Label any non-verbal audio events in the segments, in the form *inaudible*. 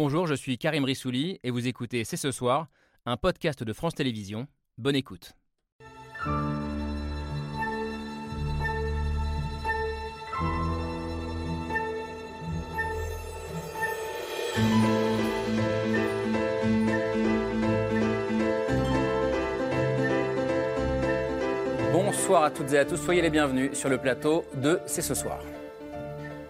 Bonjour, je suis Karim Rissouli et vous écoutez C'est ce soir, un podcast de France Télévisions. Bonne écoute. Bonsoir à toutes et à tous, soyez les bienvenus sur le plateau de C'est ce soir.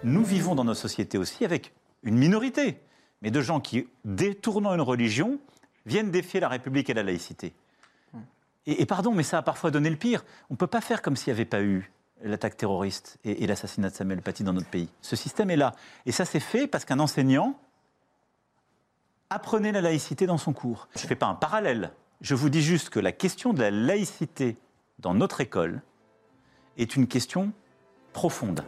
Nous vivons dans nos sociétés aussi avec une minorité, mais de gens qui, détournant une religion, viennent défier la République et la laïcité. Et, et pardon, mais ça a parfois donné le pire. On ne peut pas faire comme s'il n'y avait pas eu l'attaque terroriste et, et l'assassinat de Samuel Paty dans notre pays. Ce système est là. Et ça s'est fait parce qu'un enseignant apprenait la laïcité dans son cours. Je ne fais pas un parallèle. Je vous dis juste que la question de la laïcité dans notre école est une question profonde.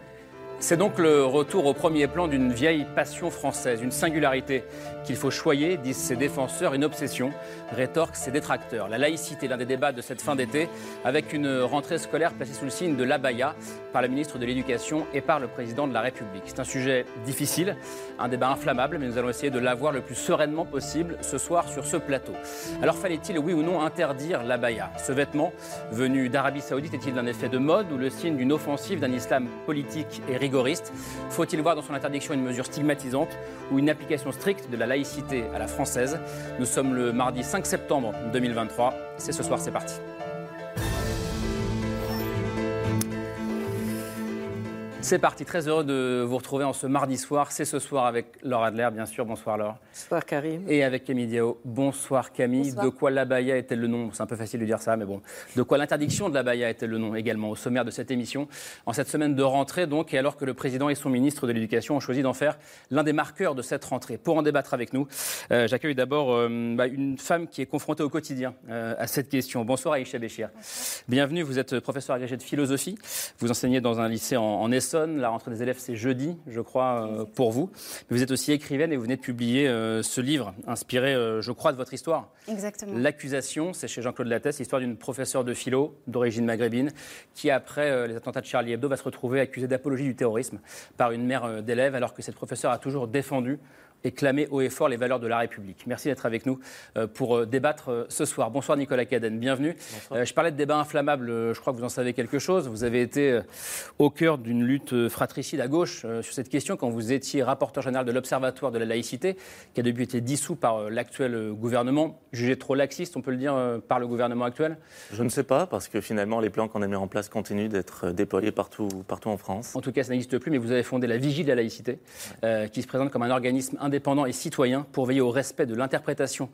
C'est donc le retour au premier plan d'une vieille passion française, une singularité qu'il faut choyer, disent ses défenseurs, une obsession, rétorquent ses détracteurs. La laïcité, l'un des débats de cette fin d'été, avec une rentrée scolaire placée sous le signe de l'abaya par le ministre de l'Éducation et par le président de la République. C'est un sujet difficile, un débat inflammable, mais nous allons essayer de l'avoir le plus sereinement possible ce soir sur ce plateau. Alors fallait-il, oui ou non, interdire l'abaya? Ce vêtement, venu d'Arabie Saoudite, est-il un effet de mode ou le signe d'une offensive d'un islam politique et Faut-il voir dans son interdiction une mesure stigmatisante ou une application stricte de la laïcité à la française? Nous sommes le mardi 5 septembre 2023. C'est ce soir, c'est parti. C'est parti, très heureux de vous retrouver en ce mardi soir. C'est ce soir avec Laure Adler, bien sûr. Bonsoir Laure. Bonsoir Karim. Et avec Camille Diao. Bonsoir Camille. Bonsoir. De quoi l'abaya est-elle le nom? C'est un peu facile de dire ça, mais bon. De quoi l'interdiction de l'abaya est-elle le nom également au sommaire de cette émission? En cette semaine de rentrée, donc, et alors que le président et son ministre de l'Éducation ont choisi d'en faire l'un des marqueurs de cette rentrée. Pour en débattre avec nous, euh, j'accueille d'abord euh, bah, une femme qui est confrontée au quotidien euh, à cette question. Bonsoir Aïcha Béchir. Bienvenue, vous êtes professeur agrégé de philosophie. Vous enseignez dans un lycée en, en La rentrée des élèves, c'est jeudi, je crois, euh, pour vous. Mais vous êtes aussi écrivaine et vous venez de publier euh, ce livre inspiré, euh, je crois, de votre histoire. Exactement. L'accusation, c'est chez Jean-Claude Lattès, l'histoire d'une professeure de philo d'origine maghrébine qui, après les attentats de Charlie Hebdo, va se retrouver accusée d'apologie du terrorisme par une mère d'élèves, alors que cette professeure a toujours défendu et clamé haut et fort les valeurs de la République. Merci d'être avec nous euh, pour euh, débattre euh, ce soir. Bonsoir Nicolas Cadenne, bienvenue. Je parlais de débat inflammable, je crois que vous en savez quelque chose. Vous avez été au cœur d'une lutte fratricide à gauche sur cette question quand vous étiez rapporteur général de l'Observatoire de la laïcité, qui a depuis été dissous par l'actuel gouvernement, jugé trop laxiste, on peut le dire, par le gouvernement actuel. Je ne sais pas, parce que finalement, les plans qu'on a mis en place continuent d'être déployés partout, partout en France. En tout cas, ça n'existe plus, mais vous avez fondé la Vigie de la laïcité, euh, qui se présente comme un organisme indépendant et citoyen pour veiller au respect de l'interprétation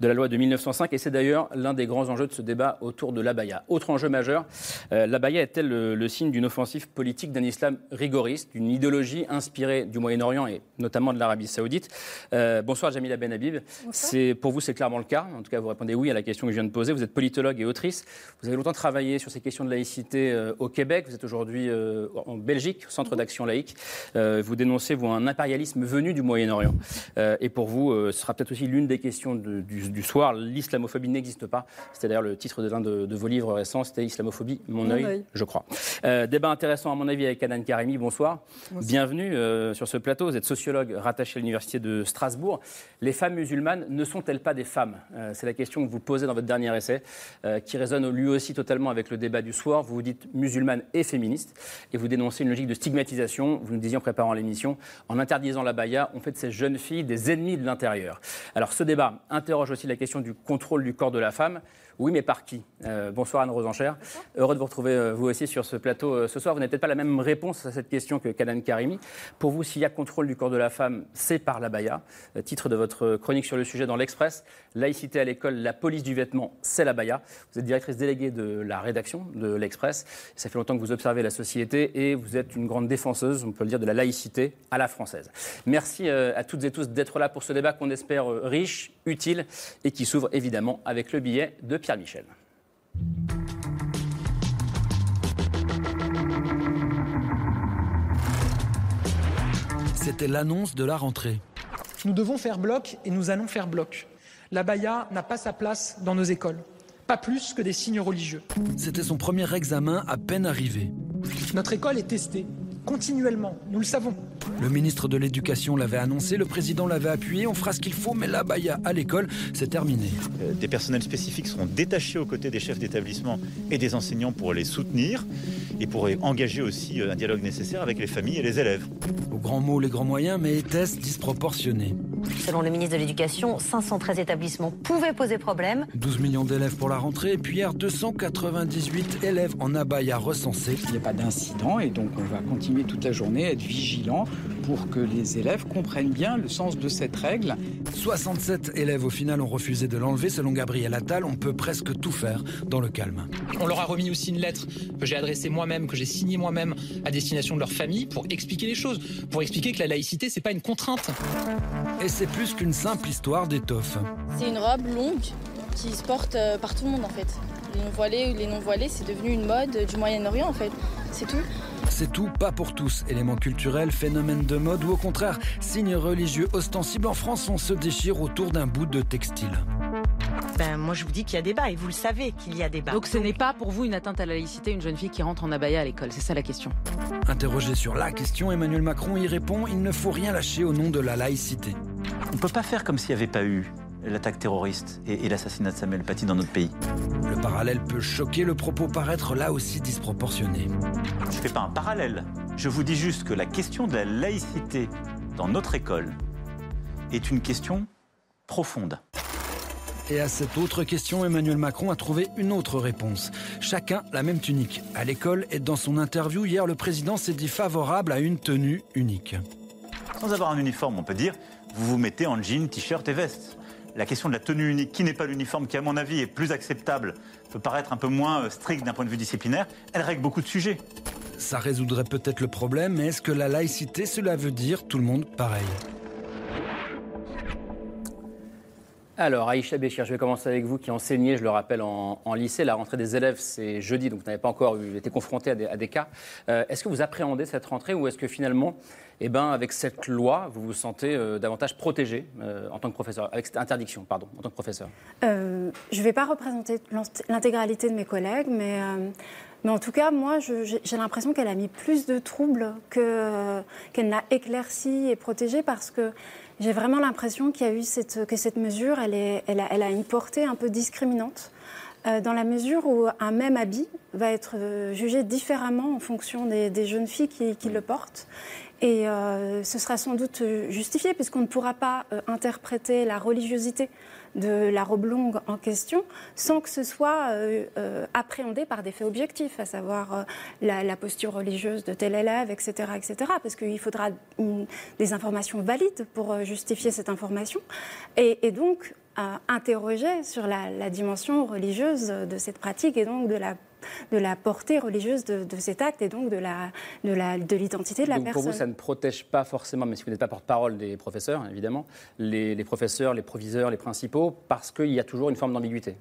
de la loi de 1905. Et c'est d'ailleurs l'un des grands enjeux de ce débat autour de l'abaya. Autre enjeu majeur, euh, l'abaya est-elle le, le signe d'une offensive politique d'un islam rigoriste, d'une idéologie inspirée du Moyen-Orient et notamment de l'Arabie saoudite? Euh, Bonsoir Jamila Ben Habib. C'est Pour vous, c'est clairement le cas. En tout cas, vous répondez oui à la question que je viens de poser. Vous êtes politologue et autrice. Vous avez longtemps travaillé sur ces questions de laïcité euh, au Québec. Vous êtes aujourd'hui euh, en Belgique, Centre d'action laïque. Vous dénoncez, vous, un impérialisme venu du Moyen-Orient. Euh, et pour vous, euh, ce sera peut-être aussi l'une des questions de- du, du soir. L'islamophobie n'existe pas. C'était d'ailleurs le titre de l'un de, de vos livres récents. C'était Islamophobie, mon, œil, je crois. Euh, débat intéressant, à mon avis, avec Anan Karimi. Bonsoir. Bienvenue euh, sur ce plateau. Vous êtes sociologue rattaché à l'Université de Strasbourg. Les femmes musulmanes ne sont-elles pas des femmes? Euh, C'est la question que vous posez dans votre dernier essai, euh, qui résonne lui aussi totalement avec le débat du soir. Vous vous dites musulmane et féministe, et vous dénoncez une logique de stigmatisation. Vous nous disiez en préparant l'émission, en interdisant la baya, on fait de ces jeunes des ennemis de l'intérieur. Alors ce débat interroge aussi la question du contrôle du corps de la femme. Oui, mais par qui? Euh, Bonsoir Anne Rosencher. Heureux de vous retrouver euh, vous aussi sur ce plateau euh, ce soir. Vous n'avez peut-être pas la même réponse à cette question que Kanan Karimi. Pour vous, s'il y a contrôle du corps de la femme, c'est par la baya. Titre de votre chronique sur le sujet dans l'Express. Laïcité à l'école, la police du vêtement, c'est la baya. Vous êtes directrice déléguée de la rédaction de l'Express. Ça fait longtemps que vous observez la société et vous êtes une grande défenseuse, on peut le dire, de la laïcité à la française. Merci à toutes et tous d'être là pour ce débat qu'on espère riche, utile et qui s'ouvre évidemment avec le billet de Pierre Michel. C'était l'annonce de la rentrée. Nous devons faire bloc et nous allons faire bloc. La baya n'a pas sa place dans nos écoles, pas plus que des signes religieux. C'était son premier examen à peine arrivé. Notre école est testée, continuellement, nous le savons. Le ministre de l'Éducation l'avait annoncé, le président l'avait appuyé, on fera ce qu'il faut, mais la baya à l'école, c'est terminé. Euh, des personnels spécifiques seront détachés aux côtés des chefs d'établissement et des enseignants pour les soutenir et pour engager aussi euh, un dialogue nécessaire avec les familles et les élèves. Aux grands mots, les grands moyens, mais était-ce disproportionné Selon le ministre de l'Éducation, 513 établissements pouvaient poser problème. 12 millions d'élèves pour la rentrée, et puis hier 298 élèves en abaya recensés. Il n'y a pas d'incident et donc on va continuer toute la journée à être vigilant pour que les élèves comprennent bien le sens de cette règle. 67 élèves au final ont refusé de l'enlever. Selon Gabriel Attal, on peut presque tout faire dans le calme. On leur a remis aussi une lettre que j'ai adressée moi-même, que j'ai signée moi-même à destination de leur famille pour expliquer les choses, pour expliquer que la laïcité, c'est pas une contrainte. Et c'est plus qu'une simple histoire d'étoffe. C'est une robe longue qui se porte euh, par tout le monde en fait. Les non-voilés ou les non-voilés, c'est devenu une mode du Moyen-Orient en fait. C'est tout. C'est tout, pas pour tous. Éléments culturels, phénomènes de mode ou au contraire, signes religieux ostensibles en France, on se déchire autour d'un bout de textile. Ben, moi, je vous dis qu'il y a débat et vous le savez qu'il y a débat. Donc, ce n'est pas pour vous une atteinte à la laïcité, une jeune fille qui rentre en abaya à l'école. C'est ça la question. Interrogé sur la question, Emmanuel Macron y répond il ne faut rien lâcher au nom de la laïcité. On ne peut pas faire comme s'il n'y avait pas eu l'attaque terroriste et, l'assassinat de Samuel Paty dans notre pays. Le parallèle peut choquer, le propos paraître là aussi disproportionné. Je ne fais pas un parallèle. Je vous dis juste que la question de la laïcité dans notre école est une question profonde. Et à cette autre question, Emmanuel Macron a trouvé une autre réponse. Chacun la même tunique. À l'école et dans son interview hier, le président s'est dit favorable à une tenue unique. Sans avoir un uniforme, on peut dire, vous vous mettez en jean, t-shirt et veste la question de la tenue unique, qui n'est pas l'uniforme, qui à mon avis est plus acceptable, peut paraître un peu moins euh, strict d'un point de vue disciplinaire, elle règle beaucoup de sujets. Ça résoudrait peut-être le problème, mais est-ce que la laïcité, cela veut dire tout le monde pareil? Alors, Aïcha Béchir, je vais commencer avec vous qui enseignez, je le rappelle, en, lycée. La rentrée des élèves, c'est jeudi, donc vous n'avez pas encore été confronté à des, cas. Euh, est-ce que vous appréhendez cette rentrée ou est-ce que finalement, eh ben, avec cette loi, vous vous sentez euh, davantage protégé euh, en tant que professeur, avec cette interdiction, pardon, en tant que professeur? Je ne vais pas représenter l'intégralité de mes collègues, mais... Mais en tout cas, moi, j'ai l'impression qu'elle a mis plus de troubles qu'elle n'a éclairci et protégé parce que j'ai vraiment l'impression qu'il y a eu cette, que cette mesure, elle, est, elle, a, elle, a, une portée un peu discriminante, euh, dans la mesure où un même habit va être euh, jugé différemment en fonction des, des jeunes filles qui, qui, le portent. Et euh, ce sera sans doute justifié, puisqu'on ne pourra pas interpréter la religiosité de la robe longue en question sans que ce soit euh, euh, appréhendé par des faits objectifs, à savoir euh, la, posture religieuse de tel élève, etc. etc. parce qu'il faudra des informations valides pour justifier cette information. Et, donc, interroger sur la, la, dimension religieuse de cette pratique et donc de la de la portée religieuse de, cet acte et donc de l'identité de, de, la personne. Pour vous, ça ne protège pas forcément, mais si vous n'êtes pas porte-parole des professeurs, évidemment, les, professeurs, les proviseurs, les principaux, parce qu'il y a toujours une forme d'ambiguïté.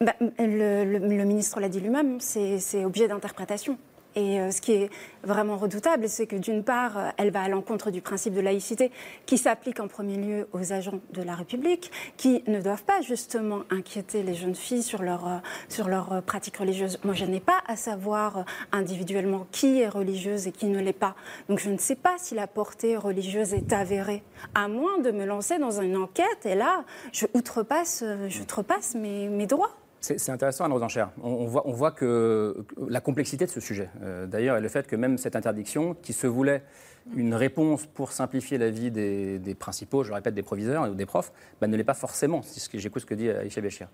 Bah, le, ministre l'a dit lui-même, c'est objet d'interprétation. Et euh, ce qui est vraiment redoutable, c'est que d'une part, euh, elle va à l'encontre du principe de laïcité qui s'applique en premier lieu aux agents de la République, qui ne doivent pas justement inquiéter les jeunes filles sur leur, euh, sur leur pratique religieuse. Moi, je n'ai pas à savoir individuellement qui est religieuse et qui ne l'est pas. Donc je ne sais pas si la portée religieuse est avérée, à moins de me lancer dans une enquête et là, je outrepasse, je mes, mes droits. C'est intéressant, Anne Rosencher. On, on, voit, on voit que la complexité de ce sujet, euh, d'ailleurs, et le fait que même cette interdiction, qui se voulait une réponse pour simplifier la vie des, principaux, je le répète, des proviseurs ou des profs, bah, ne l'est pas forcément. J'écoute ce que dit Aïcha Béchir.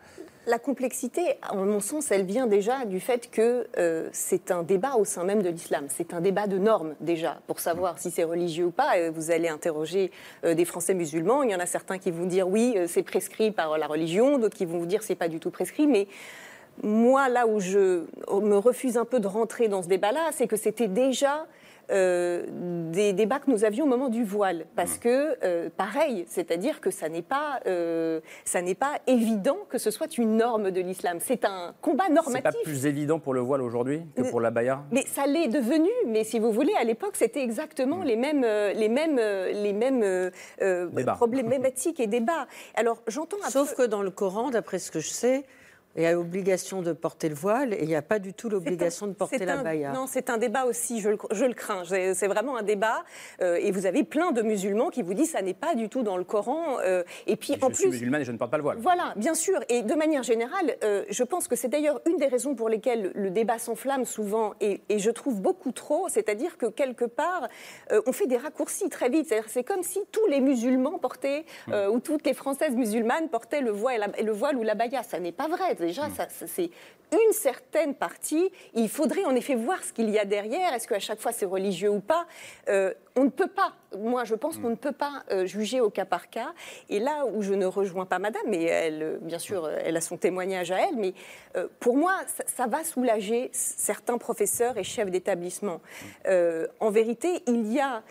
La complexité, en mon sens, elle vient déjà du fait que euh, c'est un débat au sein même de l'islam. C'est un débat de normes déjà, pour savoir si c'est religieux ou pas. Euh, vous allez interroger euh, des Français musulmans. Il y en a certains qui vont dire oui, c'est prescrit par la religion, d'autres qui vont vous dire c'est pas du tout prescrit. Mais moi, là où je me refuse un peu de rentrer dans ce débat-là, c'est que c'était déjà euh, des débats que nous avions au moment du voile, parce mmh. que euh, pareil, c'est-à-dire que ça n'est pas, euh, ça n'est pas évident que ce soit une norme de l'islam. C'est un combat normatif. C'est pas plus évident pour le voile aujourd'hui que pour la baya. Mais ça l'est devenu. Mais si vous voulez, à l'époque, c'était exactement mmh. les mêmes, les mêmes, les mêmes problématiques et débats. Alors j'entends. Sauf que dans le Coran, d'après ce que je sais, Il y a l'obligation de porter le voile et il n'y a pas du tout l'obligation de porter la baya. Non, c'est un débat aussi, je le, je le crains. C'est vraiment un débat. euh, et vous avez plein de musulmans qui vous disent ça n'est pas du tout dans le Coran. euh, et puis Je en suis plus. musulmane et je ne porte pas le voile. Voilà, bien sûr. Et de manière générale, euh, je pense que c'est d'ailleurs une des raisons pour lesquelles le débat s'enflamme souvent, et, et je trouve beaucoup trop, c'est-à-dire que quelque part, euh, on fait des raccourcis très vite. C'est-à-dire, C'est comme si tous les musulmans portaient, euh, ou toutes les Françaises musulmanes portaient le voile, et le voile ou la baya. Ça n'est pas vrai. Déjà, ça- ça- c'est une certaine partie. Il faudrait en effet voir ce qu'il y a derrière. Est-ce qu'à chaque fois c'est religieux ou pas? Euh, On ne peut pas. Moi, je pense qu'on ne peut pas euh, juger au cas par cas. Et là où je ne rejoins pas Madame, mais elle, euh, bien sûr, elle a son témoignage à elle, mais euh, pour moi, ça, ça va soulager certains professeurs et chefs d'établissement. Euh, en vérité, il y a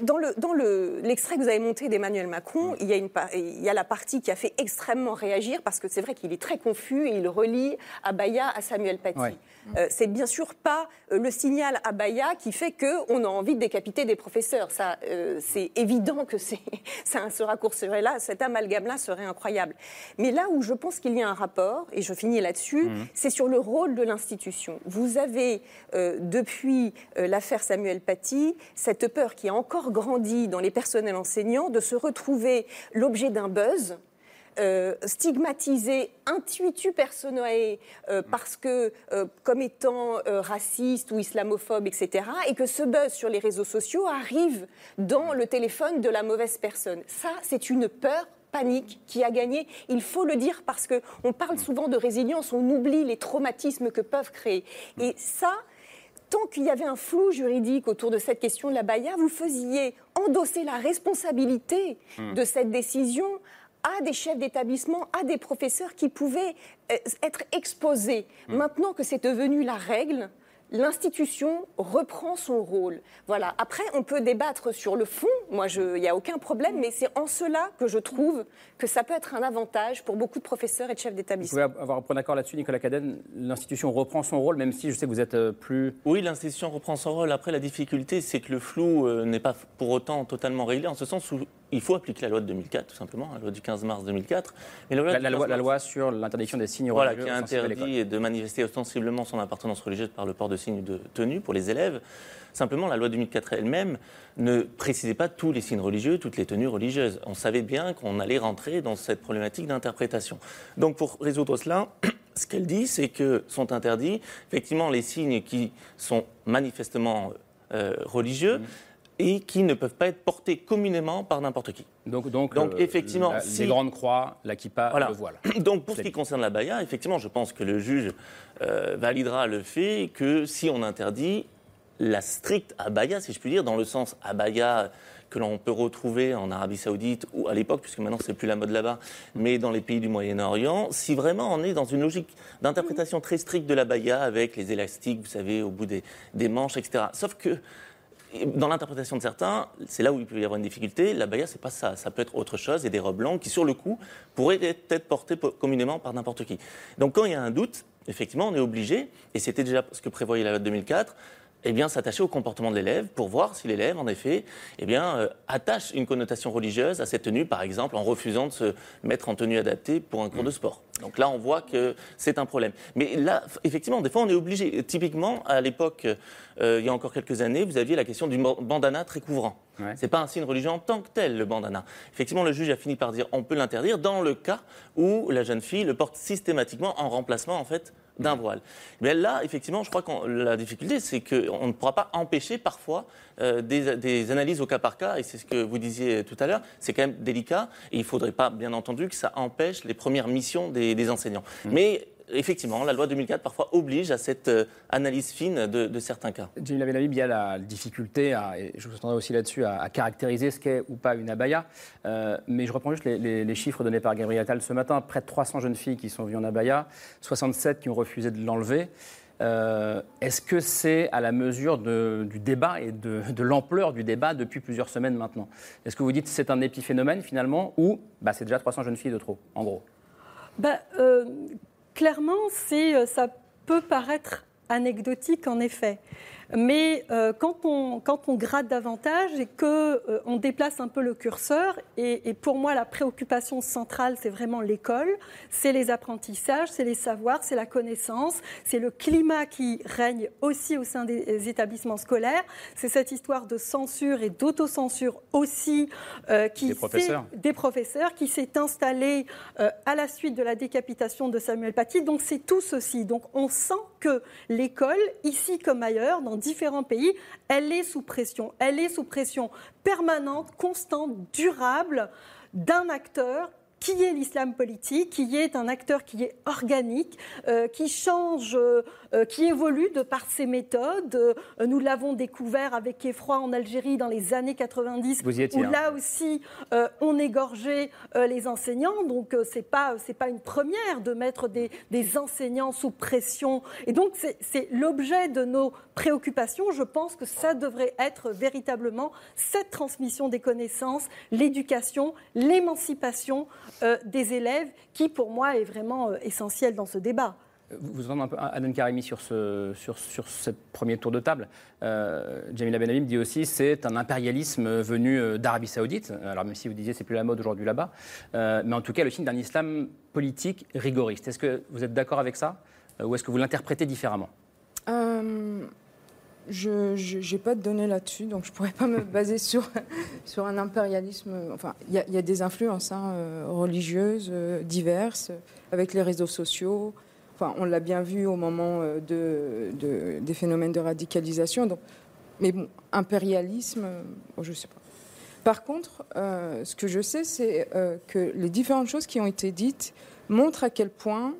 dans le dans le l'extrait que vous avez monté d'Emmanuel Macron, il y a une pa- il y a la partie qui a fait extrêmement réagir parce que c'est vrai qu'il est très confus et il relie Abaya à Samuel Paty. Ouais. Euh, c'est bien sûr pas le signal Abaya qui fait que on a envie de décapiter des professeurs. Ça, euh, c'est évident que c'est *laughs* ça, ce raccourci-là, cet amalgame-là serait incroyable. Mais là où je pense qu'il y a un rapport, et je finis là-dessus, Mhm. c'est sur le rôle de l'institution. Vous avez, euh, depuis euh, l'affaire Samuel Paty, cette peur qui a encore grandi dans les personnels enseignants de se retrouver l'objet d'un buzz. Euh, stigmatisé, intuitu personae euh, parce que euh, comme étant euh, raciste ou islamophobe, etc. Et que ce buzz sur les réseaux sociaux arrive dans le téléphone de la mauvaise personne. Ça, c'est une peur panique qui a gagné. Il faut le dire parce que on parle souvent de résilience, on oublie les traumatismes que peuvent créer. Et ça, tant qu'il y avait un flou juridique autour de cette question de la Baïa, vous faisiez endosser la responsabilité Hmm. de cette décision à des chefs d'établissement, à des professeurs qui pouvaient euh, être exposés. Maintenant que c'est devenu la règle, l'institution reprend son rôle. Voilà. Après, on peut débattre sur le fond. Moi, il n'y a aucun problème, mais c'est en cela que je trouve que ça peut être un avantage pour beaucoup de professeurs et de chefs Vous d'établissement. pouvez avoir un point d'accord là-dessus, Nicolas Cadenne L'institution reprend son rôle, même si je sais que vous êtes euh, plus. Oui, l'institution reprend son rôle. Après, la difficulté, c'est que le flou euh, n'est pas pour autant totalement réglé, en ce sens où il faut appliquer la loi de 2004, tout simplement, la loi du 15 mars 2004. Mais La, du la 15 loi, la mars- loi sur l'interdiction des signes voilà, religieux qui a sensibles à l'école. interdit de manifester ostensiblement son appartenance religieuse par le port de signes de tenue pour les élèves. Simplement, la loi 2004 elle-même ne précisait pas tous les signes religieux, toutes les tenues religieuses. On savait bien qu'on allait rentrer dans cette problématique d'interprétation. Donc, pour résoudre cela, *clears throat* ce qu'elle dit, c'est que sont interdits effectivement les signes qui sont manifestement euh, religieux. Mmh. Et qui ne peuvent pas être portés communément par n'importe qui. Donc, donc, Donc, euh, effectivement, la- si- les grandes croix, la kippa, Voilà. le voile. *coughs* Donc, pour ce qui concerne la baya, effectivement, je pense que le juge euh, validera le fait que si on interdit la stricte abaya, si je puis dire, dans le sens abaya que l'on peut retrouver en Arabie Saoudite ou à l'époque, puisque maintenant c'est plus la mode là-bas, mais dans les pays du Moyen-Orient, si vraiment on est dans une logique d'interprétation très stricte de la baya avec les élastiques, vous savez, au bout des, des manches, etc. Sauf que dans l'interprétation de certains, c'est là où il peut y avoir une difficulté. La baya, c'est pas ça. Ça peut être autre chose et des robes longues qui, sur le coup, pourraient être portées po- communément par n'importe qui. Donc, quand il y a un doute, effectivement, on est obligé, et c'était déjà ce que prévoyait la loi de 2004, eh bien, s'attacher au comportement de l'élève pour voir si l'élève, en effet, eh bien, euh, attache une connotation religieuse à cette tenue, par exemple, en refusant de se mettre en tenue adaptée pour un cours de sport. Donc là, on voit que c'est un problème. Mais là, effectivement, des fois, on est obligé. Typiquement, à l'époque, euh, il y a encore quelques années, vous aviez la question du ban- bandana très couvrant. Ouais. C'est pas un signe religieux en tant que tel, le bandana. Effectivement, le juge a fini par dire on peut l'interdire dans le cas où la jeune fille le porte systématiquement en remplacement, en fait, d'un voile. Mais là, effectivement, je crois que la difficulté, c'est qu'on ne pourra pas empêcher parfois euh, des, des analyses au cas par cas, et c'est ce que vous disiez tout à l'heure, c'est quand même délicat, et il ne faudrait pas, bien entendu, que ça empêche les premières missions des, des enseignants. Mais effectivement, la loi 2004 parfois oblige à cette euh, analyse fine de, de certains cas. Jimmy Lavelabib, il y a la difficulté, à, et je vous entendrai aussi là-dessus, à, à caractériser ce qu'est ou pas une abaya. Euh, mais je reprends juste les, les- les chiffres donnés par Gabriel Attal ce matin. Près de 300 jeunes filles qui sont venues en abaya, 67 qui ont refusé de l'enlever. Euh, Est-ce que c'est à la mesure de- du débat et de, de l'ampleur du débat depuis plusieurs semaines maintenant? Est-ce que vous dites que c'est un épiphénomène finalement ou bah, c'est déjà 300 jeunes filles de trop, en gros? Ben, euh, clairement, euh, ça peut paraître anecdotique en effet. Mais euh, quand, on, quand on gratte davantage et qu'on euh, on déplace un peu le curseur, et, et pour moi la préoccupation centrale c'est vraiment l'école, c'est les apprentissages, c'est les savoirs, c'est la connaissance, c'est le climat qui règne aussi au sein des établissements scolaires, c'est cette histoire de censure et d'autocensure aussi euh, qui Des professeurs. des professeurs qui s'est installée à la suite de la décapitation de Samuel Paty. Donc c'est tout ceci. Donc on sent que l'école, ici comme ailleurs, dans différents pays, elle est sous pression. Elle est sous pression permanente, constante, durable d'un acteur qui est l'islam politique, qui est un acteur qui est organique, euh, qui change, euh, qui évolue de par ses méthodes. Euh, nous l'avons découvert avec effroi en Algérie dans les années 90, Vous y étiez, où hein. là aussi euh, on égorgeait euh, les enseignants. Donc euh, c'est pas c'est pas une première de mettre des, des enseignants sous pression. Et donc c'est- l'objet de nos préoccupations. Je pense que ça devrait être véritablement cette transmission des connaissances, l'éducation, l'émancipation euh, des élèves, qui pour moi est vraiment euh, essentielle dans ce débat. Vous, vous entendez un peu Adan Karimi sur ce, sur, sur ce premier tour de table. Euh, Jamila Benhabib dit aussi c'est un impérialisme venu euh, d'Arabie Saoudite. Alors même si vous disiez c'est plus la mode aujourd'hui là-bas, Euh, mais en tout cas le signe d'un islam politique rigoriste. Est-ce que vous êtes d'accord avec ça? Euh, ou est-ce que vous l'interprétez différemment? Euh, je n'ai pas de données là-dessus, donc je ne pourrais pas me *laughs* baser sur, sur un impérialisme. Enfin, il y, a- il y a des influences hein, religieuses diverses, avec les réseaux sociaux. Enfin, on l'a bien vu au moment euh, de, de- des phénomènes de radicalisation. Donc, mais bon, impérialisme, euh, bon, je ne sais pas. Par contre, euh, ce que je sais, c'est euh, que les différentes choses qui ont été dites montrent à quel point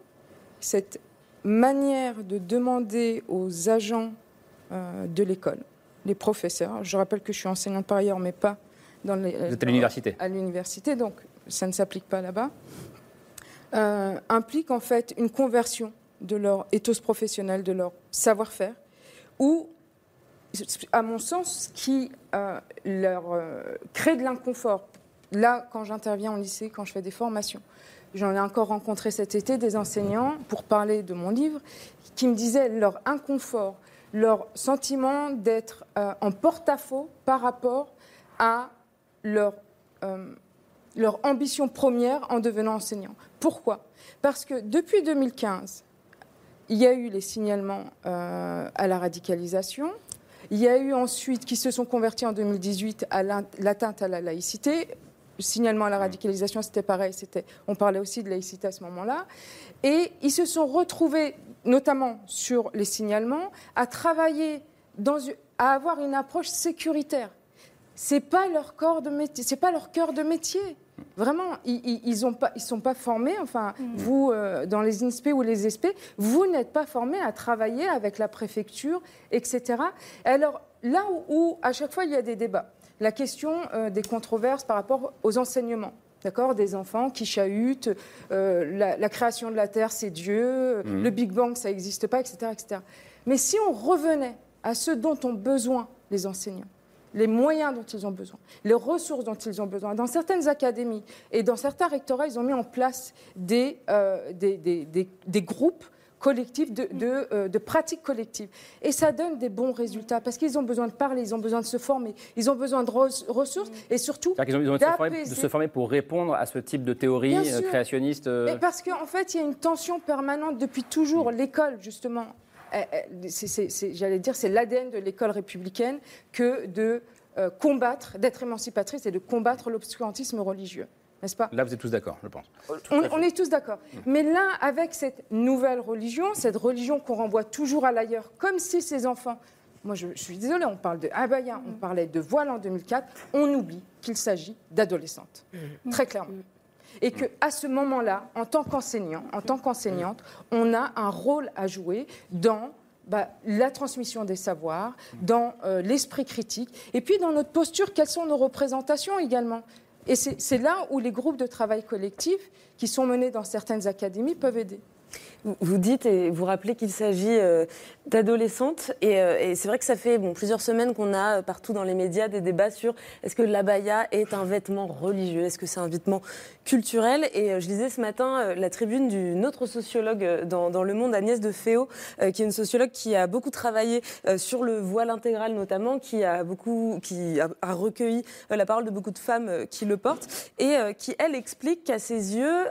cette manière de demander aux agents euh, de l'école, les professeurs, je rappelle que je suis enseignante par ailleurs, mais pas dans les, Vous êtes à l'université. à l'université, donc ça ne s'applique pas là-bas, euh, implique en fait une conversion de leur ethos professionnel, de leur savoir-faire, ou, à mon sens, qui euh, leur euh, crée de l'inconfort. Là, quand j'interviens au lycée, quand je fais des formations, j'en ai encore rencontré cet été des enseignants pour parler de mon livre qui me disaient leur inconfort, leur sentiment d'être en porte-à-faux par rapport à leur, leur ambition première en devenant enseignant. Pourquoi? Parce que depuis 2015, il y a eu les signalements euh, à la radicalisation. Il y a eu ensuite, qui se sont convertis en 2018 à l'atteinte à la laïcité. Le signalement à la radicalisation, c'était pareil. C'était, on parlait aussi de laïcité à ce moment-là. Et ils se sont retrouvés, notamment sur les signalements, à travailler, à avoir une approche sécuritaire. C'est pas leur corps de métier, c'est pas leur cœur de métier. Vraiment, ils, ils sont pas formés. Enfin, vous, euh, dans les INSPE ou les ESP, vous n'êtes pas formés à travailler avec la préfecture, etc. Alors là où, où, à chaque fois il y a des débats, la question euh, des controverses par rapport aux enseignements. D'accord Des enfants qui chahutent, euh, la, la création de la Terre, c'est Dieu, Mhm. le Big Bang, ça n'existe pas, etc., etc. Mais si on revenait à ce dont ont besoin les enseignants, les moyens dont ils ont besoin, les ressources dont ils ont besoin. Dans certaines académies et dans certains rectorats, ils ont mis en place des, euh, des, des- des- des groupes collectifs de, de, euh, de pratiques collectives. Et ça donne des bons résultats parce qu'ils ont besoin de parler, ils ont besoin de se former, ils ont besoin de res- ressources et surtout qu'ils ont besoin de se, former, de d'apaiser. se former pour répondre à ce type de théorie euh, créationniste. euh, Mais parce qu'en fait, il y a une tension permanente depuis toujours. L'école, justement, c'est- c'est- j'allais dire, c'est l'ADN de l'école républicaine que de euh, combattre, d'être émancipatrice et de combattre l'obscurantisme religieux. N'est-ce pas? Là, vous êtes tous d'accord, je pense. on, on est tous d'accord. Mais là, avec cette nouvelle religion, cette religion qu'on renvoie toujours à l'ailleurs, comme si ces enfants. Moi, je, je suis désolée, on parle de abaya, on parlait de voile en 2004, on oublie qu'il s'agit d'adolescentes. Très clairement. Et que à ce moment-là, en tant qu'enseignant, en tant qu'enseignante, on a un rôle à jouer dans bah, la transmission des savoirs, dans euh, l'esprit critique, et puis dans notre posture, quelles sont nos représentations également. Et c'est là où les groupes de travail collectif qui sont menés dans certaines académies peuvent aider. Vous- Vous dites et vous rappelez qu'il s'agit d'adolescentes. Et, euh, et c'est vrai que ça fait bon, plusieurs semaines qu'on a euh, partout dans les médias des débats sur est-ce que l'abaya est un vêtement religieux, est-ce que c'est un vêtement culturel. Et euh, je lisais ce matin la tribune d'une autre sociologue dans, Le Monde, Agnès de Féo, qui est une sociologue qui a beaucoup travaillé sur le voile intégral notamment, qui a, beaucoup, qui a, recueilli la parole de beaucoup de femmes qui le portent, et qui, elle, explique qu'à ses yeux,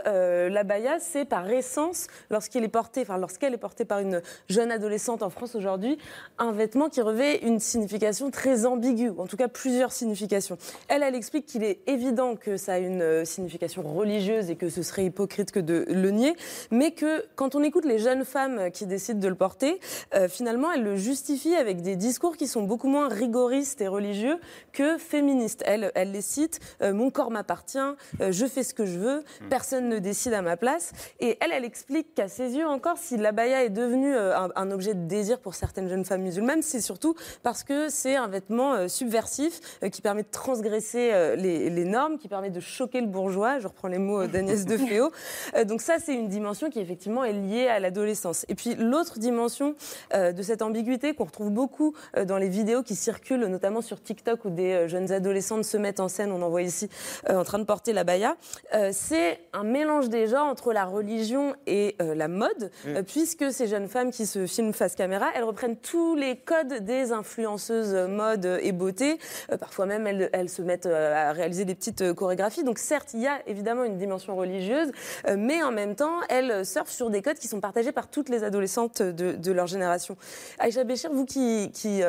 l'abaya, c'est par essence, lorsqu'il est porté, lorsqu'elle est portée par une jeune adolescente en France aujourd'hui, un vêtement qui revêt une signification très ambiguë, en tout cas plusieurs significations. Elle, elle explique qu'il est évident que ça a une euh, signification religieuse et que ce serait hypocrite que de le nier, mais que quand on écoute les jeunes femmes qui décident de le porter, euh, finalement, elles le justifient avec des discours qui sont beaucoup moins rigoristes et religieux que féministes. Elle, elle les cite euh, Mon corps m'appartient, je fais ce que je veux, personne ne décide à ma place. Et elle, elle explique qu'à ses yeux encore, si l'abaya est devenu un, un objet de désir pour certaines jeunes femmes musulmanes, c'est surtout parce que c'est un vêtement euh, subversif euh, qui permet de transgresser euh, les, les normes, qui permet de choquer le bourgeois. Je reprends les mots d'Agnès de *laughs* Féo. Donc ça, c'est une dimension qui effectivement est liée à l'adolescence. Et puis l'autre dimension de cette ambiguïté qu'on retrouve beaucoup dans les vidéos qui circulent, notamment sur TikTok, où des jeunes adolescentes se mettent en scène, on en voit ici, en train de porter la baya, c'est un mélange déjà entre la religion et la mode, Mm. puisque ces jeunes femmes qui se filment face caméra, elles reprennent tous les codes des influenceuses mode et beauté. Euh, parfois même, elles, elles se mettent euh, à réaliser des petites euh, chorégraphies. Donc certes, il y a évidemment une dimension religieuse, euh, mais en même temps, elles surfent sur des codes qui sont partagés par toutes les adolescentes de, de leur génération. Aïcha Béchir, vous qui, qui,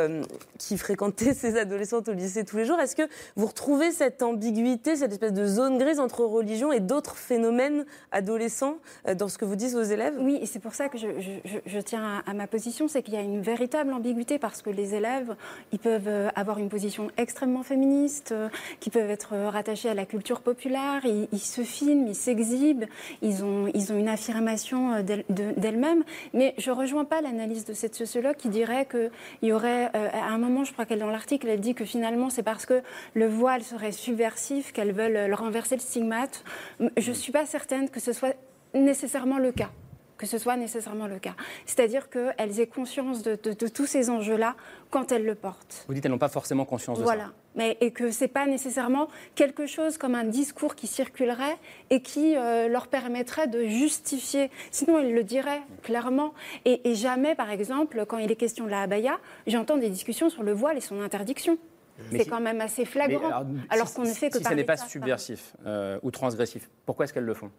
qui fréquentez ces adolescentes au lycée tous les jours, est-ce que vous retrouvez cette ambiguïté, cette espèce de zone grise entre religion et d'autres phénomènes adolescents dans ce que vous dites aux élèves? Oui, et c'est pour ça que je- je- je tiens à, à ma position, c'est qu'il y a une véritable ambiguïté parce que les élèves, ils peuvent euh, avoir une position extrêmement féministe, euh, qui peuvent être euh, rattachés à la culture populaire, ils, ils se filment, ils s'exhibent, ils ont, ils ont une affirmation d'elle- de- d'elles-mêmes. Mais je rejoins pas l'analyse de cette sociologue qui dirait qu'il y aurait, euh, à un moment, je crois qu'elle dans l'article, elle dit que finalement c'est parce que le voile serait subversif qu'elles veulent le renverser le stigmate. Je suis pas certaine que ce soit nécessairement le cas que ce soit nécessairement le cas. C'est-à-dire qu'elles aient conscience de, de- de tous ces enjeux-là quand elles le portent. Vous dites qu'elles n'ont pas forcément conscience de Voilà. Mais, et que c'est pas nécessairement quelque chose comme un discours qui circulerait et qui euh, leur permettrait de justifier. Sinon, elles le diraient clairement. Et, et jamais, par exemple, quand il est question de la abaya, j'entends des discussions sur le voile et son interdiction. C'est si- quand même assez ça. Flagrant. alors si- qu'on ne fait que Si ça n'est pas ça, subversif euh, ou transgressif, pourquoi est-ce qu'elles le font?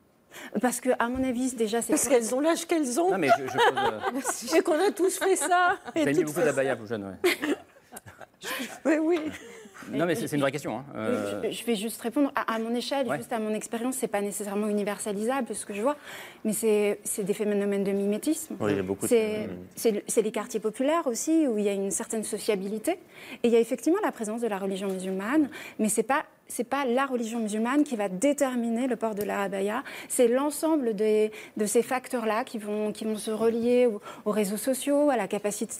Parce que, à mon avis, déjà, c'est Parce qu'elles ont l'âge qu'elles ont. Non, mais je, je pose. euh, *laughs* Et qu'on a tous fait ça. Vous avez mis beaucoup fait d'abaya, vous jeunes. ouais. *laughs* Oui, oui. Non, mais c'est une vraie question. hein. Euh, Je, je vais juste répondre à, à mon échelle, Ouais. juste à mon expérience. C'est pas nécessairement universalisable ce que je vois, mais c'est des phénomènes de mimétisme. Oui, il y a beaucoup de c'est les quartiers populaires aussi où il y a une certaine sociabilité et il y a effectivement la présence de la religion musulmane, mais c'est pas c'est pas la religion musulmane qui va déterminer le port de la abaya, c'est l'ensemble de ces facteurs-là qui vont, qui vont se relier aux, aux réseaux sociaux, à la capacité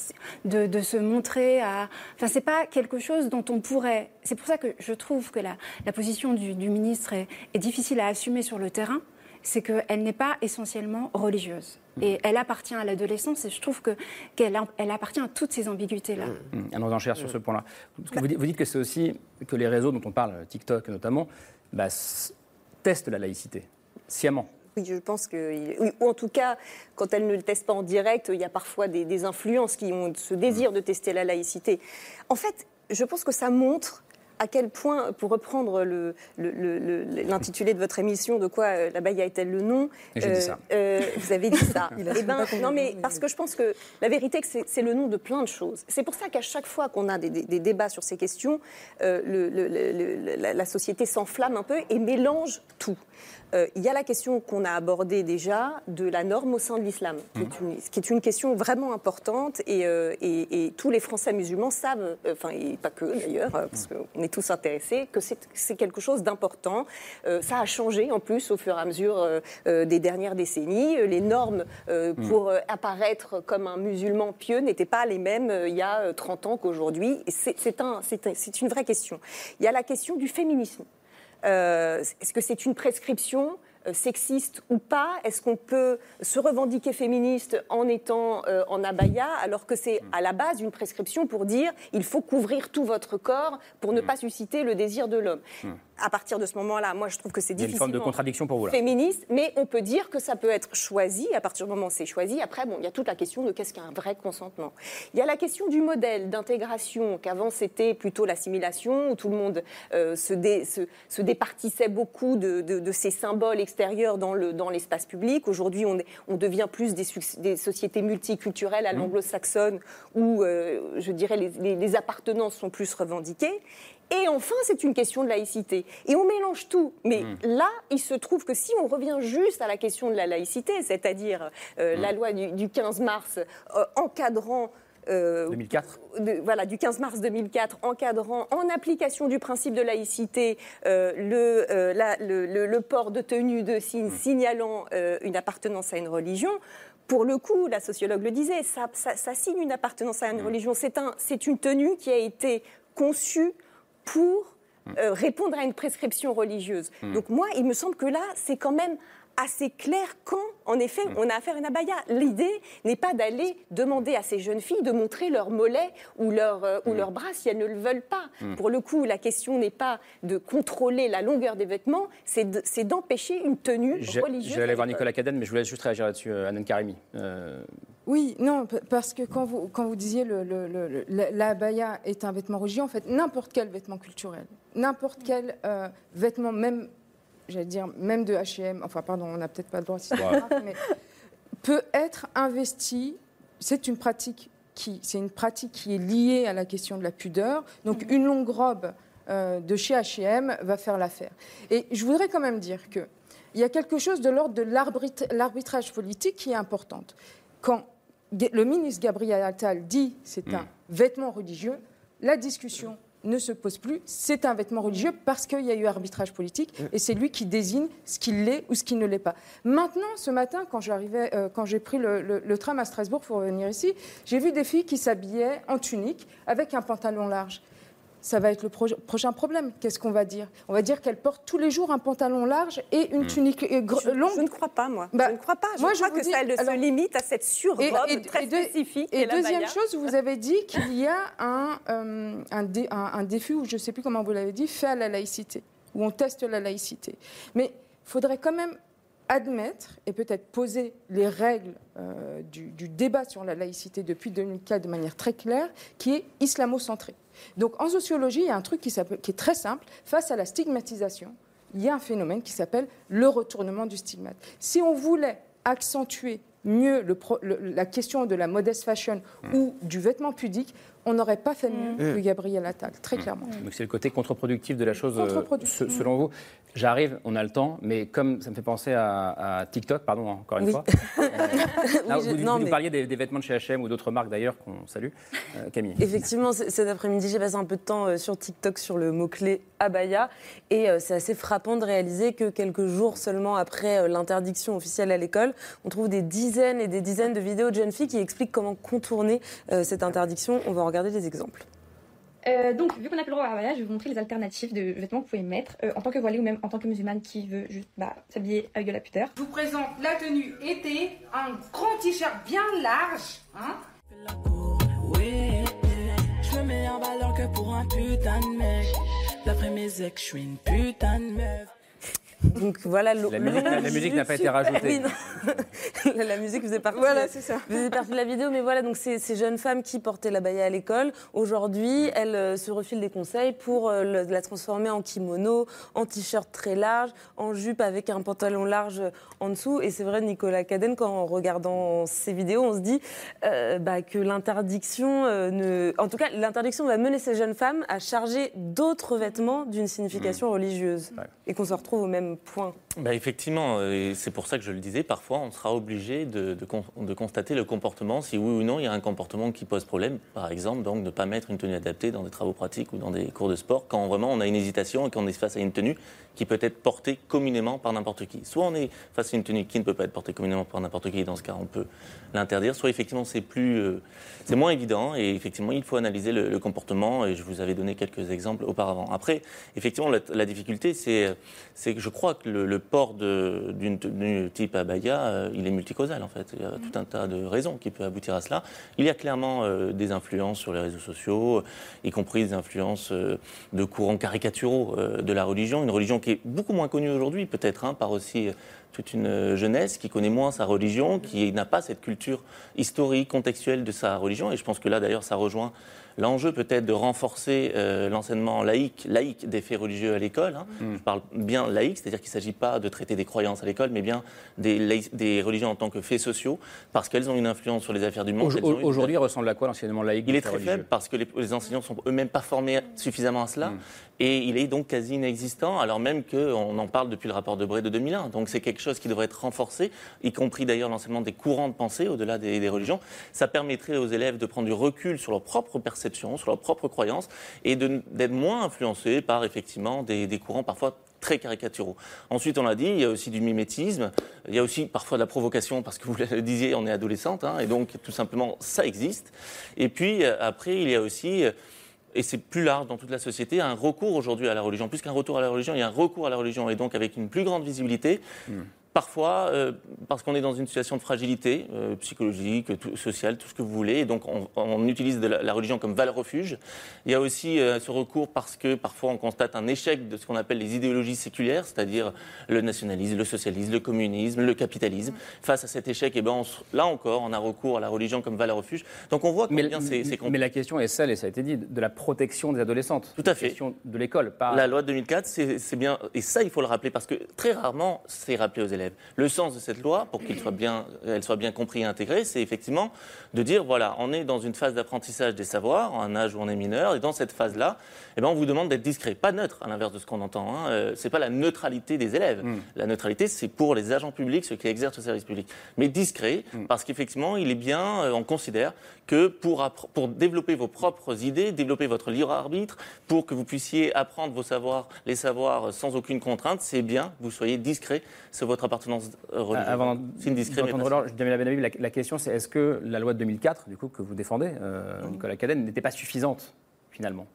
de, de se montrer. À... Enfin, c'est pas quelque chose dont on pourrait. C'est pour ça que je trouve que la, la position du, du ministre est difficile à assumer sur le terrain. C'est qu'elle n'est pas essentiellement religieuse. Et elle appartient à l'adolescence et je trouve que- qu'elle elle appartient à toutes ces ambiguïtés-là. Un enchère sur ce point-là. Vous dites, que c'est aussi que les réseaux dont on parle, TikTok notamment, bah, testent la laïcité, sciemment. Oui, je pense que, ou en tout cas, quand elles ne le testent pas en direct, il y a parfois des, des influences qui ont ce désir de tester la laïcité. En fait, je pense que ça montre à quel point, pour reprendre le- le- le- le- l'intitulé de votre émission, de quoi euh, la Baïa est-elle le nom j'ai dit ça. euh, vous avez dit ça. *laughs* Eh ben, non, mais parce que je pense que la vérité, c'est le nom de plein de choses. C'est pour ça qu'à chaque fois qu'on a des, des- des débats sur ces questions, euh, le- le- le- le- la, la société s'enflamme un peu et mélange tout. Euh, Il y a la question qu'on a abordée déjà de la norme au sein de l'islam, qui, est une- qui est une question vraiment importante et, euh, et- et tous les Français musulmans savent, euh, enfin et pas que d'ailleurs, euh, parce qu'on est tous intéressés, que c'est quelque chose d'important. Euh, ça a changé en plus au fur et à mesure euh, euh, des dernières décennies. Euh, Les normes euh, Mm. pour apparaître comme un musulman pieux n'étaient pas les mêmes il y a euh, 30 ans qu'aujourd'hui. C'est c'est un- c'est un- c'est une vraie question. Il y a la question du féminisme. Est-ce que c'est une prescription sexiste ou pas Est-ce qu'on peut se revendiquer féministe en étant euh, en abaya alors que c'est à la base une prescription pour dire il faut couvrir tout votre corps pour ne pas susciter le désir de l'homme? À partir de ce moment-là, moi je trouve que c'est a une forme de contradiction pour vous là. féministe, mais on peut dire que ça peut être choisi. À partir du moment où c'est choisi, après, bon, il y a toute la question de qu'est-ce qu'un vrai consentement. Il y a la question du modèle d'intégration, qu'avant c'était plutôt l'assimilation, où tout le monde euh, se, dé- se- se départissait beaucoup de, de- de ces symboles extérieurs dans le- dans l'espace public. Aujourd'hui, on, est- on devient plus des, sociétés multiculturelles à l'anglo-saxonne, où, euh, je dirais, les, les- les appartenances sont plus revendiquées. Et enfin, c'est une question de laïcité. Et on mélange tout. Mais là, il se trouve que si on revient juste à la question de la laïcité, c'est-à-dire euh, la loi du, du 15 mars euh, encadrant... euh, 2004 de- voilà, du 15 mars 2004, encadrant en application du principe de laïcité euh, le, euh, la- le, le- le port de tenue de signes signalant euh, une appartenance à une religion. Pour le coup, la sociologue le disait, ça, ça- ça signe une appartenance à une religion. C'est un, c'est une tenue qui a été conçue pour euh, répondre à une prescription religieuse. Mm. Donc moi, il me semble que là, c'est quand même assez clair quand, en effet, on a affaire à une abaya. L'idée n'est pas d'aller demander à ces jeunes filles de montrer leur mollet ou leur, euh, ou leur bras si elles ne le veulent pas. Mm. Pour le coup, la question n'est pas de contrôler la longueur des vêtements, c'est de- c'est d'empêcher une tenue religieuse. J'allais à voir l'école. Nicolas Cadenne, mais je vous laisse juste réagir là-dessus, euh, Anan Karimi. Euh, Oui, non, parce que quand vous, quand vous disiez le, le, le- le- la, abaya est un vêtement religieux, en fait, n'importe quel vêtement culturel, n'importe quel euh, vêtement, même, j'allais dire, même de H&M, enfin, pardon, on n'a peut-être pas le droit de citer marque, *laughs* mais peut être investi. C'est une pratique qui, c'est une pratique qui est liée à la question de la pudeur. Donc, une longue robe euh, de chez H&M va faire l'affaire. Et je voudrais quand même dire que il y a quelque chose de l'ordre de l'arbit- l'arbitrage politique qui est importante. Quand le ministre Gabriel Attal dit c'est un vêtement religieux, la discussion ne se pose plus. C'est un vêtement religieux parce qu'il y a eu arbitrage politique et c'est lui qui désigne ce qu'il l'est ou ce qui ne l'est pas. Maintenant, ce matin, quand j'arrivais, euh, quand j'ai pris le, le- le tram à Strasbourg pour venir ici, j'ai vu des filles qui s'habillaient en tunique avec un pantalon large. Ça va être le pro- prochain problème. Qu'est-ce qu'on va dire? On va dire qu'elles portent tous les jours un pantalon large et une Hmm. tunique euh, Je- longue. je ne crois pas, moi. Bah, je ne crois pas. Je moi, crois que dis- ça elle alors- se limite à cette surrobe très deux- spécifique. Et deuxième baya. chose, vous avez dit qu'il y a un, euh, un, dé- un- un défi, ou je ne sais plus comment vous l'avez dit, fait à la laïcité, où on teste la laïcité. Mais il faudrait quand même admettre et peut-être poser les règles euh, du, du débat sur la laïcité depuis 2004 de manière très claire, qui est islamo-centré. Donc en sociologie, il y a un truc qui, est très simple. Face à la stigmatisation, il y a un phénomène qui s'appelle le retournement du stigmate. Si on voulait accentuer mieux le pro- le- la question de la modest fashion ou du vêtement pudique, on n'aurait pas fait mieux Mm. que Gabriel Attal, très clairement. Donc c'est le côté contre-productif de la chose, euh, Contre-productif. se- selon vous. J'arrive, on a le temps, mais comme ça me fait penser à, à TikTok, pardon, encore une Oui. fois. *laughs* Euh, là, Oui, je- vous, vous non, mais- parliez des, des vêtements de chez H&M ou d'autres marques d'ailleurs qu'on salue. Euh, Camille. Effectivement, cet après-midi, j'ai passé un peu de temps euh, sur TikTok sur le mot-clé abaya. Et c'est assez frappant de réaliser que quelques jours seulement après l'interdiction officielle à l'école, on trouve des dizaines et des dizaines de vidéos de jeunes filles qui expliquent comment contourner cette interdiction. On va regarder des exemples. Euh, donc, vu qu'on n'a plus le droit à abaya, je vais vous montrer les alternatives de vêtements que vous pouvez mettre euh, en tant que voilée ou même en tant que musulmane qui veut juste bah, s'habiller avec de la pudeur. Je vous présente la tenue été, un grand t-shirt bien large. Hein Oui, je me mets en valeur que pour un putain de mec. D'après mes ex, je suis une putain de meuf. Donc voilà, le- La musique n'a- la le- *laughs* musique n'a pas été rajoutée. Oui, *laughs* non. la, la musique faisait partie, Voilà, ça. faisait partie de la vidéo. Mais voilà, donc ces, ces jeunes femmes qui portaient la baya à l'école, aujourd'hui, elles euh, se refilent des conseils pour euh, le- la transformer en kimono, en t-shirt très large, en jupe avec un pantalon large en dessous. Et c'est vrai, Nicolas Cadenne, quand en regardant ces vidéos, on se dit euh, bah, que l'interdiction euh, ne. En tout cas, l'interdiction va mener ces jeunes femmes à charger d'autres vêtements d'une signification religieuse. Et qu'on se retrouve au même Bah, effectivement, euh, c'est pour ça que je le disais, parfois on sera obligé de constater le comportement, si oui ou non il y a un comportement qui pose problème. Par exemple, donc ne pas mettre une tenue adaptée dans des travaux pratiques ou dans des cours de sport, quand vraiment on a une hésitation et qu'on est face à une tenue qui peut être portée communément par n'importe qui. Soit on est face à une tenue qui ne peut pas être portée communément par n'importe qui, et dans ce cas on peut l'interdire, soit effectivement c'est plus, euh, c'est moins évident et effectivement il faut analyser le, le comportement et je vous avais donné quelques exemples auparavant. Après, effectivement la, la difficulté c'est, c'est que je crois que le, le port d'une tenue type abaya, euh, il est multicausal en fait. Il y a tout un tas de raisons qui peuvent aboutir à cela. Il y a clairement euh, des influences sur les réseaux sociaux, y compris des influences de courants caricaturaux de la religion. Une religion qui est beaucoup moins connue aujourd'hui peut-être hein, par aussi euh, toute une euh, jeunesse qui connaît moins sa religion, qui n'a pas cette culture historique, contextuelle de sa religion. Et je pense que là d'ailleurs ça rejoint l'enjeu peut-être de renforcer euh, l'enseignement laïque, laïque des faits religieux à l'école. hein. Mm. Je parle bien laïque, c'est-à-dire qu'il ne s'agit pas de traiter des croyances à l'école, mais bien des, religions en tant que faits sociaux, parce qu'elles ont une influence sur les affaires du monde. Au- une- Aujourd'hui, il ressemble à quoi l'enseignement laïque il est très religieux faible parce que les, les enseignants sont eux-mêmes pas formés suffisamment à cela. Mm. Et il est donc quasi inexistant, alors même qu'on en parle depuis le rapport de Bray de 2001. Donc c'est quelque chose qui devrait être renforcé, y compris d'ailleurs l'enseignement des courants de pensée au-delà des, religions. Ça permettrait aux élèves de prendre du recul sur leur propre perception, sur leurs propres croyances, et d'être moins influencés par effectivement des, des courants parfois très caricaturaux. Ensuite, on l'a dit, il y a aussi du mimétisme, il y a aussi parfois de la provocation, parce que vous le disiez, on est adolescente, hein, et donc tout simplement, ça existe. Et puis, euh, après, il y a aussi, euh, et c'est plus large dans toute la société, un recours aujourd'hui à la religion. Plus qu'un retour à la religion, il y a un recours à la religion, et donc avec une plus grande visibilité. Parfois, euh, parce qu'on est dans une situation de fragilité euh, psychologique, tout- sociale, tout ce que vous voulez, et donc on, on utilise de la, la religion comme valeur refuge. Il y a aussi euh, ce recours parce que parfois on constate un échec de ce qu'on appelle les idéologies séculaires, c'est-à-dire le nationalisme, le socialisme, le communisme, le capitalisme. Face à cet échec, eh ben, on là encore, on a recours à la religion comme valeur refuge. Donc on voit combien c'est Mais la question est celle, et ça a été dit, de la protection des adolescentes. Tout à fait. La question de l'école. La loi de 2004, c'est c'est bien, et ça il faut le rappeler parce que très rarement c'est rappelé aux élèves. Le sens de cette loi, pour qu'elle soit bien, elle soit bien comprise et intégrée, c'est effectivement de dire voilà, on est dans une phase d'apprentissage des savoirs, un âge où on est mineur, et dans cette phase-là, eh ben, on vous demande d'être discret, pas neutre, à l'inverse de ce qu'on entend. Hein. Euh, c'est pas la neutralité des élèves. La neutralité, c'est pour les agents publics, ceux qui exercent le service public. Mais discret, parce qu'effectivement, il est bien, euh, on considère que pour, développer vos propres idées, développer votre libre arbitre, pour que vous puissiez apprendre vos savoirs, les savoirs sans aucune contrainte, c'est bien que vous soyez discret sur votre appartenance euh, religieuse. Avant d'entendre Ben Habib, la, la question c'est est-ce que la loi de 2004, du coup, que vous défendez, euh, Nicolas Cadenne, n'était pas suffisante, finalement?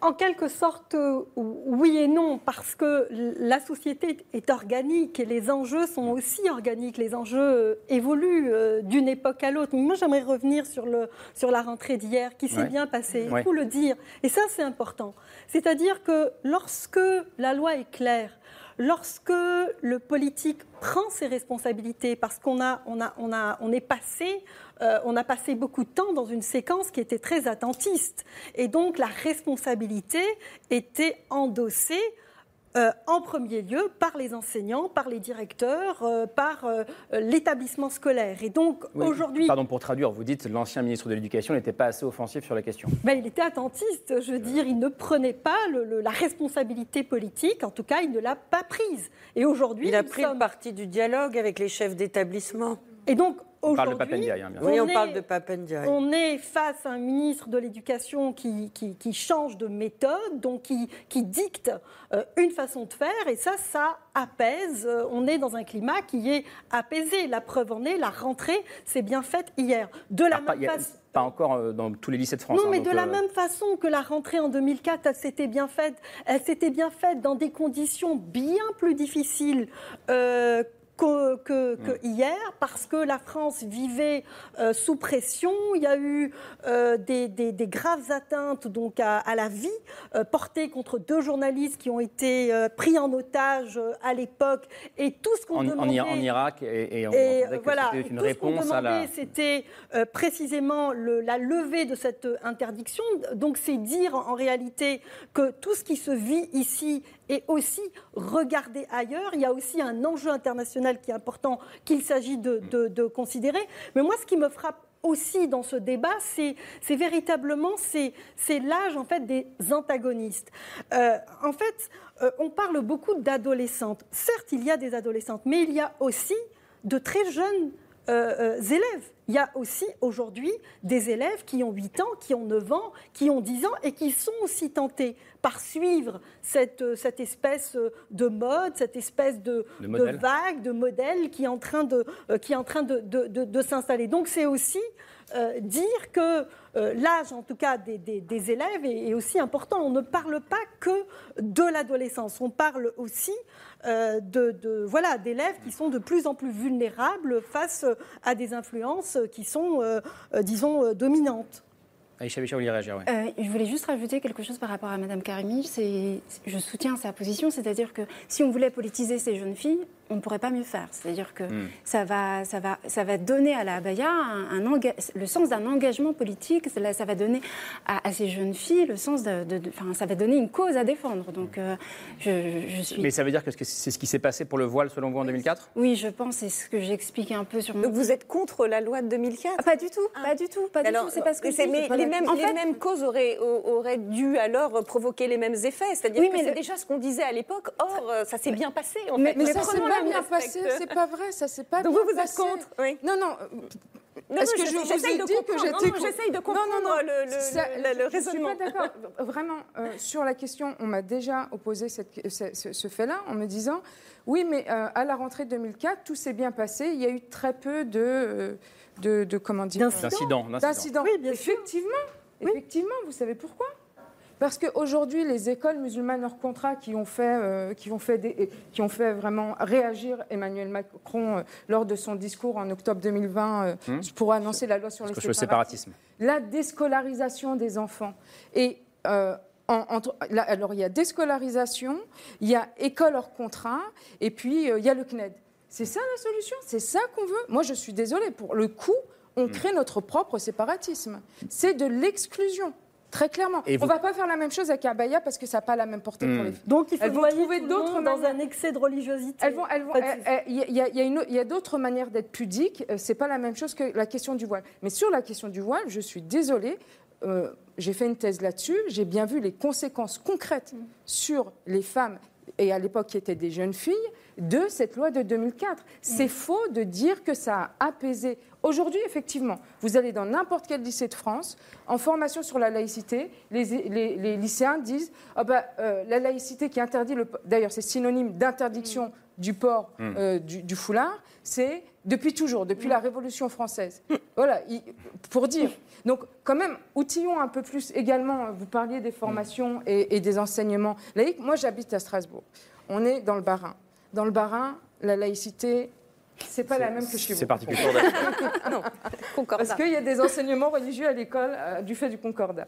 En quelque sorte, euh, oui et non, parce que la société est organique et les enjeux sont aussi organiques. Les enjeux euh, évoluent euh, d'une époque à l'autre. Moi, j'aimerais revenir sur, le, sur la rentrée d'hier, qui s'est Ouais. bien passée. Il Ouais. faut le dire. Et ça, c'est important. C'est-à-dire que lorsque la loi est claire, lorsque le politique prend ses responsabilités, parce qu'on a, on a, on a, on est passé, euh, on a passé beaucoup de temps dans une séquence qui était très attentiste, et donc la responsabilité était endossée. Euh, en premier lieu par les enseignants, par les directeurs, euh, par euh, l'établissement scolaire. Et donc Oui, aujourd'hui, Pardon pour traduire, vous dites l'ancien ministre de l'Éducation n'était pas assez offensif sur la question. ben, il était attentiste, je veux dire, il ne prenait pas le- le- la responsabilité politique, en tout cas, il ne l'a pas prise. Et aujourd'hui, Il a pris sommes- le parti du dialogue avec les chefs d'établissement. Et donc, On parle de Papendiaï, hein, bien sûr. Oui, on est- parle de Papendiaï. On est face à un ministre de l'Éducation qui, qui- qui change de méthode, donc qui, qui dicte euh, une façon de faire, et ça, ça apaise. Euh, On est dans un climat qui est apaisé. La preuve en est, la rentrée s'est bien faite hier. De la Alors, pas, même façon. pas encore euh, dans tous les lycées de France. Non, hein, mais de la euh, même façon que la rentrée en 2004, elle s'était bien faite. Elle s'était bien faite dans des conditions bien plus difficiles. euh, que, que- que hier, parce que la France vivait euh, sous pression. Il y a eu euh, des, des- des graves atteintes donc à, à la vie euh, portées contre deux journalistes qui ont été pris en otage à l'époque. Et tout ce qu'on en, demandait... En Irak, et, et on Et entendait que voilà, c'était une tout ce qu'on réponse à la. C'était précisément le- la levée de cette interdiction. Donc c'est dire en réalité que tout ce qui se vit ici est aussi regardé ailleurs. Il y a aussi un enjeu international qui est important qu'il s'agit de, de- considérer. Mais moi, ce qui me frappe aussi dans ce débat, c'est véritablement c'est l'âge en fait des antagonistes. Euh, en fait, euh, on parle beaucoup d'adolescentes. Certes, il y a des adolescentes, mais il y a aussi de très jeunes euh, élèves. Il y a aussi aujourd'hui des élèves qui ont 8 ans, qui ont 9 ans, qui ont 10 ans et qui sont aussi tentés par suivre cette, euh, cette espèce euh, de mode, cette espèce de, vague, de modèle qui est en train de, euh, qui est en train de, de- de- de s'installer. Donc c'est aussi euh, dire que euh, l'âge, en tout cas, des, des- des élèves est, est aussi important. On ne parle pas que de l'adolescence, on parle aussi euh, de, de- voilà, d'élèves qui sont de plus en plus vulnérables face à des influences qui sont, euh, euh, disons, euh, dominantes. Aïcha réagir. Euh, je voulais juste rajouter quelque chose par rapport à Madame Karimi. C'est, je soutiens sa position, c'est-à-dire que si on voulait politiser ces jeunes filles, on ne pourrait pas mieux faire. C'est-à-dire que Hmm. ça, va, ça, va, ça va donner à la abaya un, un enga- le sens d'un engagement politique. Ça, ça va donner à, à ces jeunes filles le sens de, de- de- enfin, ça va donner une cause à défendre. Donc, euh, je, je- je suis. Mais ça veut dire que c'est ce qui s'est passé pour le voile, selon vous, en 2004 Oui, je pense, c'est ce que j'explique un peu sur mon. Donc vous êtes contre la loi de 2004 Ah, Pas du tout, pas du tout, pas du Alors, tout. C'est parce que mais c'est pas les, la- mêmes, En les fait- mêmes causes auraient, auraient dû alors provoquer les mêmes effets. C'est-à-dire Oui, que mais c'est le- déjà ce qu'on disait à l'époque. Or, ça s'est bien passé. En Mais, fait. mais ça la pas bien passé, c'est pas vrai, ça s'est pas Donc bien vous, vous êtes passé. contre oui. Non, non. Non, Est-ce non, que je vous j'essaye ai de dit que comprendre. j'étais Non, non, contre j'essaye de Non, comprendre non, non. le- le- Ça- le- le je suis raisonnement. pas d'accord. Vraiment, euh, sur la question, on m'a déjà opposé cette- ce, ce- ce fait-là en me disant oui, mais euh, à la rentrée 2004, tout s'est bien passé. Il y a eu très peu de, de, de- comment dire D'incidents, d'incidents. D'incidents. Oui, bien sûr. Effectivement, effectivement. Vous savez pourquoi? Parce qu'aujourd'hui, les écoles musulmanes hors contrat qui ont fait, euh, qui ont fait, des- qui ont fait vraiment réagir Emmanuel Macron euh, lors de son discours en octobre 2020 euh, Hmm. pour annoncer la loi sur les séparatismes. séparatisme. La déscolarisation des enfants. Et euh, en- entre- là, alors, il y a déscolarisation, il y a école hors contrat, et puis il y a le CNED. C'est ça la solution? C'est ça qu'on veut? Moi, je suis désolée. Pour le coup, on Hmm. crée notre propre séparatisme. C'est de l'exclusion. Très clairement. Et On ne va pas faire la même chose avec Abaya parce que ça n'a pas la même portée pour Hmm. les filles. Donc il faut Elles vont trouver d'autres dans un excès de religiosité. Elles vont, elles vont, Il y a- d'autres manières d'être pudiques. Euh, C'est pas la même chose que la question du voile. Mais sur la question du voile, je suis désolée. euh, j'ai fait une thèse là-dessus. J'ai bien vu les conséquences concrètes sur les femmes et à l'époque qui étaient des jeunes filles de cette loi de 2004. C'est faux de dire que ça a apaisé. Aujourd'hui, effectivement, vous allez dans n'importe quel lycée de France, en formation sur la laïcité, les, les- les lycéens disent ah bah, euh, la laïcité qui interdit le. D'ailleurs, c'est synonyme d'interdiction du port Mm. euh, du, du foulard, c'est depuis toujours, depuis la Révolution française. Voilà, il- pour dire. Donc, quand même, outillons un peu plus également. Vous parliez des formations et, et des enseignements laïques. Moi, j'habite à Strasbourg. On est dans le Bas-Rhin. Dans le Bas-Rhin, la laïcité, c'est pas la même que chez vous. C'est particulier. *laughs* non, concordat. Parce qu'il y a des enseignements religieux à l'école euh, du fait du concordat.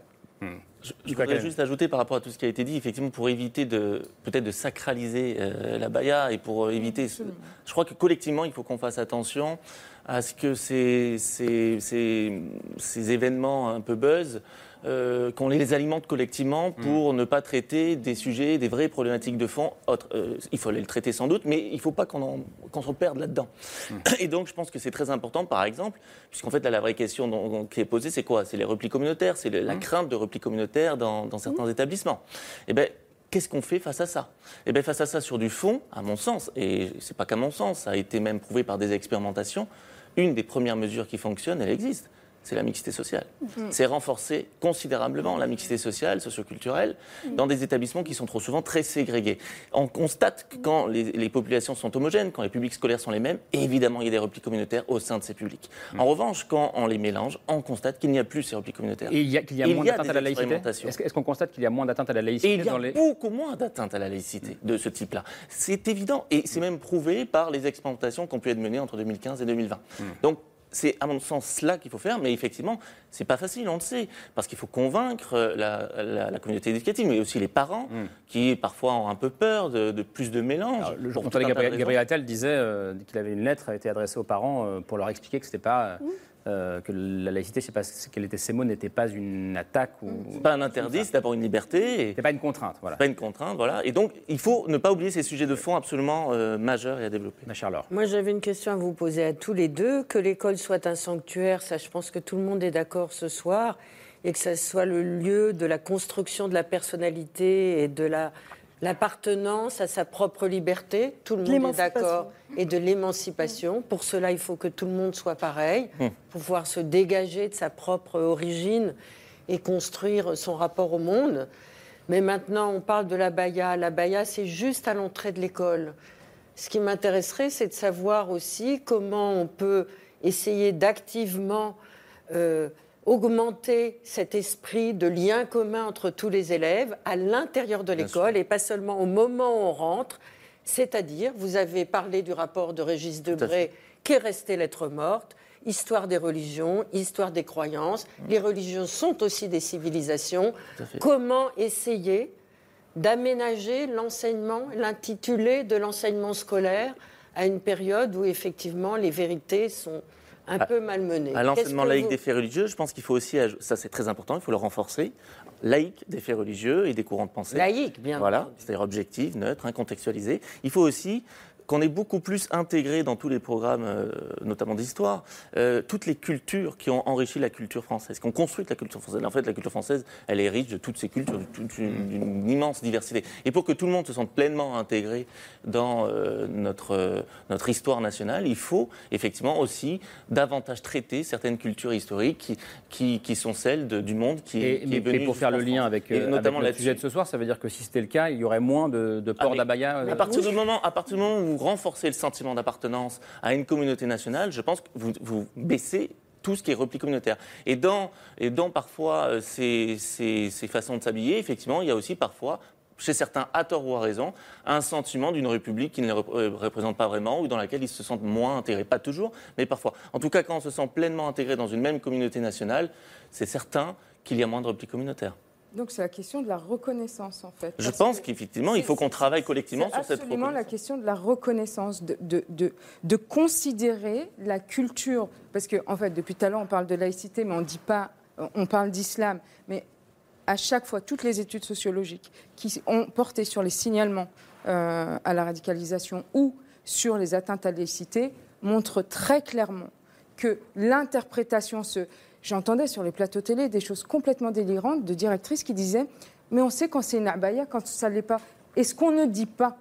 Je, je voudrais juste ajouter par rapport à tout ce qui a été dit, effectivement, pour éviter de peut-être de sacraliser euh, la baya et pour euh, éviter. ce- je crois que collectivement, il faut qu'on fasse attention à ce que ces, ces, ces- ces événements un peu buzz, euh, qu'on les alimente collectivement pour ne pas traiter des sujets, des vraies problématiques de fond. Autre, euh, il faut les traiter sans doute, mais il ne faut pas qu'on en- qu'on se perde là-dedans. Et donc, je pense que c'est très important, par exemple, puisqu'en fait, là, la vraie question dont- qui est posée, c'est quoi? C'est les replis communautaires, c'est le- la crainte de replis communautaires dans, dans certains établissements. Eh bien, qu'est-ce qu'on fait face à ça? Eh bien, face à ça, sur du fond, à mon sens, et c'est pas qu'à mon sens, ça a été même prouvé par des expérimentations, une des premières mesures qui fonctionne, elle existe. C'est la mixité sociale. Mhm. C'est renforcer considérablement la mixité sociale, socioculturelle, dans des établissements qui sont trop souvent très ségrégés. On constate que quand les, les populations sont homogènes, quand les publics scolaires sont les mêmes, évidemment, il y a des replis communautaires au sein de ces publics. Mhm. En revanche, quand on les mélange, on constate qu'il n'y a plus ces replis communautaires. Et il y a, qu'il y a Il moins d'atteinte à la laïcité. Est-ce qu'on constate qu'il y a moins d'atteinte à la laïcité Et il y a dans les... beaucoup moins d'atteinte à la laïcité de ce type-là. C'est évident et c'est même prouvé par les expérimentations qui ont pu être menées entre 2015 et 2020. Donc, c'est à mon sens cela qu'il faut faire, mais effectivement, c'est pas facile, on le sait, parce qu'il faut convaincre euh, la, la- la communauté éducative, mais aussi les parents, qui parfois ont un peu peur de, de plus de mélange. Le jour Gabriel. Gabriel Attal disait euh, qu'il avait une lettre qui a été adressée aux parents euh, pour leur expliquer que c'était pas euh, que la laïcité, c'est pas qu'elle était ces mots n'était pas une attaque ou C'est pas un interdit, c'est d'abord une liberté. C'est pas une contrainte, voilà. Pas une contrainte, voilà. Et donc, il faut ne pas oublier ces sujets de fond absolument euh, majeurs et à développer. Ma chère Laure. Moi, j'avais une question à vous poser à tous les deux. Que l'école soit un sanctuaire, ça, je pense que tout le monde est d'accord ce soir, et que ça soit le lieu de la construction de la personnalité et de la l'appartenance à sa propre liberté. Tout le monde est d'accord. Et de l'émancipation. Pour cela, il faut que tout le monde soit pareil, Hmm. pouvoir se dégager de sa propre origine et construire son rapport au monde. Mais maintenant, on parle de la baya. La baya, c'est juste à l'entrée de l'école. Ce qui m'intéresserait, c'est de savoir aussi comment on peut essayer d'activement euh, augmenter cet esprit de lien commun entre tous les élèves à l'intérieur de l'école et pas seulement au moment où on rentre. C'est-à-dire, vous avez parlé du rapport de Régis Debray qui est resté lettre morte, histoire des religions, histoire des croyances. Les religions sont aussi des civilisations. Comment essayer d'aménager l'enseignement, l'intitulé de l'enseignement scolaire à une période où effectivement les vérités sont un À- peu malmenées À l'enseignement laïque vous- des faits religieux, je pense qu'il faut aussi, ça c'est très important, il faut le renforcer, laïque des faits religieux et des courants de pensée. Laïque, bien Voilà, c'est-à-dire objectif, neutre, incontextualisé. Il faut aussi qu'on ait beaucoup plus intégré dans tous les programmes, euh, notamment d'histoire, euh, toutes les cultures qui ont enrichi la culture française, qui ont construit la culture française. En fait, la culture française, elle est riche de toutes ces cultures, d'une immense diversité. Et pour que tout le monde se sente pleinement intégré dans euh, notre, notre histoire nationale, il faut effectivement aussi davantage traiter certaines cultures historiques qui, qui sont celles de- du monde qui, Et, qui mais- est venu mais pour faire le lien avec, euh, avec notamment le sujet de ce soir, ça veut dire que si c'était le cas, il y aurait moins de, de port mais- d'abaya euh, À partir, du moment, à partir du moment où vous renforcez le sentiment d'appartenance à une communauté nationale, je pense que vous, vous baissez tout ce qui est repli communautaire. Et dans, et dans parfois euh, ces, ces- ces façons de s'habiller, effectivement, il y a aussi parfois, chez certains, à tort ou à raison, un sentiment d'une république qui ne les rep- euh, représente pas vraiment ou dans laquelle ils se sentent moins intégrés. Pas toujours, mais parfois. En tout cas, quand on se sent pleinement intégré dans une même communauté nationale, c'est certain qu'il y a moins de repli communautaire. Donc c'est la question de la reconnaissance en fait. Je pense que qu'effectivement, il faut qu'on travaille collectivement sur cette absolument reconnaissance. la question de la reconnaissance, de, de, de, de considérer la culture. Parce qu'en en fait, depuis tout à l'heure, on parle de laïcité, mais on dit pas, on parle d'islam. Mais à chaque fois, toutes les études sociologiques qui ont porté sur les signalements euh, à la radicalisation ou sur les atteintes à la laïcité montrent très clairement que l'interprétation se... J'entendais sur les plateaux télé des choses complètement délirantes de directrices qui disaient Mais on sait quand c'est une abaya, quand ça ne l'est pas. Et ce qu'on ne dit pas,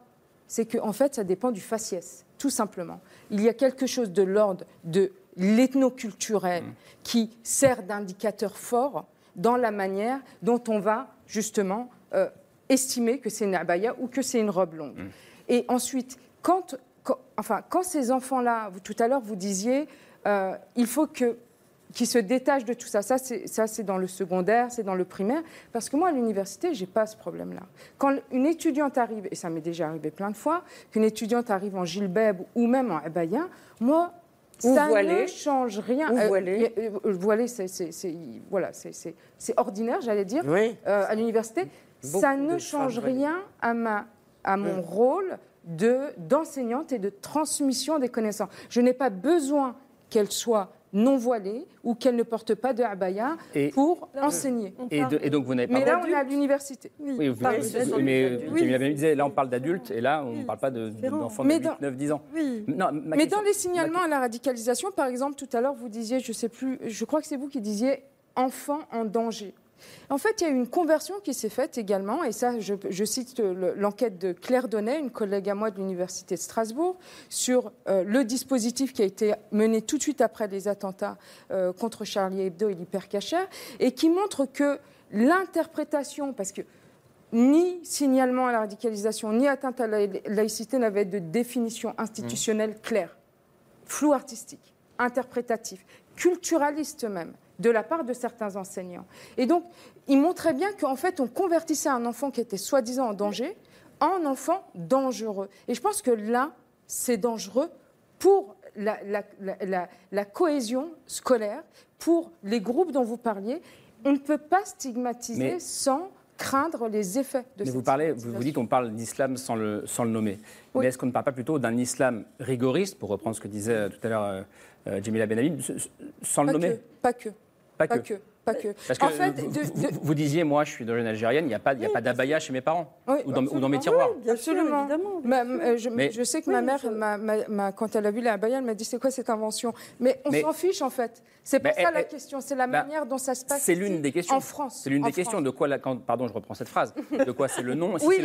c'est qu'en en fait, ça dépend du faciès, tout simplement. Il y a quelque chose de l'ordre de l'ethnoculturel qui sert d'indicateur fort dans la manière dont on va justement euh, estimer que c'est une abaya ou que c'est une robe longue. Et ensuite, quand, quand- enfin, quand ces enfants-là, tout à l'heure, vous disiez, euh, il faut que qu'ils se détachent de tout ça. Ça, c'est ça, c'est dans le secondaire, c'est dans le primaire. Parce que moi, à l'université, j'ai pas ce problème-là. Quand une étudiante arrive, et ça m'est déjà arrivé plein de fois, qu'une étudiante arrive en gilbeb ou même en abaya, moi, ça ne change rien. Ou euh, voilée, c'est voilà, ordinaire, j'allais dire, Oui. euh, à l'université. Ça ne change rien à, ma, à mon Oui. rôle de- d'enseignante et de transmission des connaissances. Je n'ai pas besoin qu'elle soit non voilée ou qu'elle ne porte pas de abaya Et- pour enseigner. Et, de- et donc vous n'avez Mais pas. là, on est à l'université. Oui, vous, oui, mais Oui. Jamila Beni disait, là on parle d'adultes et là on ne parle pas de- d'enfants de, Mais 8, dans- 9, 10 ans. Non, ma Mais question- dans les signalements à la radicalisation, par exemple, tout à l'heure, vous disiez, je sais plus, je crois que c'est vous qui disiez enfants en danger. En fait, il y a eu une conversion qui s'est faite également, et ça, je, je cite le- l'enquête de Claire Donnet, une collègue à moi de l'Université de Strasbourg, sur euh, le dispositif qui a été mené tout de suite après les attentats euh, contre Charlie Hebdo et l'hypercachère, et qui montre que l'interprétation, parce que ni signalement à la radicalisation, ni atteinte à la laïcité n'avaient de définition institutionnelle claire. Flou artistique, interprétatif, culturaliste même, de la part de certains enseignants. Et donc, il montrait bien qu'en fait, on convertissait un enfant qui était soi-disant en danger en enfant dangereux. Et je pense que là, c'est dangereux pour la, la- la- la- la cohésion scolaire, pour les groupes dont vous parliez. On ne peut pas stigmatiser Mais- sans craindre les effets de Mais vous parlez, vous, vous dites on parle d'islam sans le, sans le nommer. Oui. Mais est-ce qu'on ne parle pas plutôt d'un islam rigoriste, pour reprendre ce que disait euh, tout à l'heure euh, euh, Jamila sans le nommer que, pas que. Pas que. Pas que. Parce que en fait, vous, de- vous- de- vous disiez, moi je suis d'origine algérienne, il n'y a pas, il y a pas d'abaya chez mes parents Oui, ou, dans, ou dans mes tiroirs. Oui, absolument. Ma- euh, je, Mais- je sais que ma mère, ma- ma- ma- quand elle a vu la abaya, elle m'a dit c'est quoi cette invention? Mais on s'en fiche en fait. C'est Mais ça elle- la elle- question, c'est la bah, manière dont ça se passe. C'est l'une des questions. En France. C'est l'une des questions de quoi la, quand- pardon, je reprends cette phrase. De quoi c'est le nom? Si Oui, c'est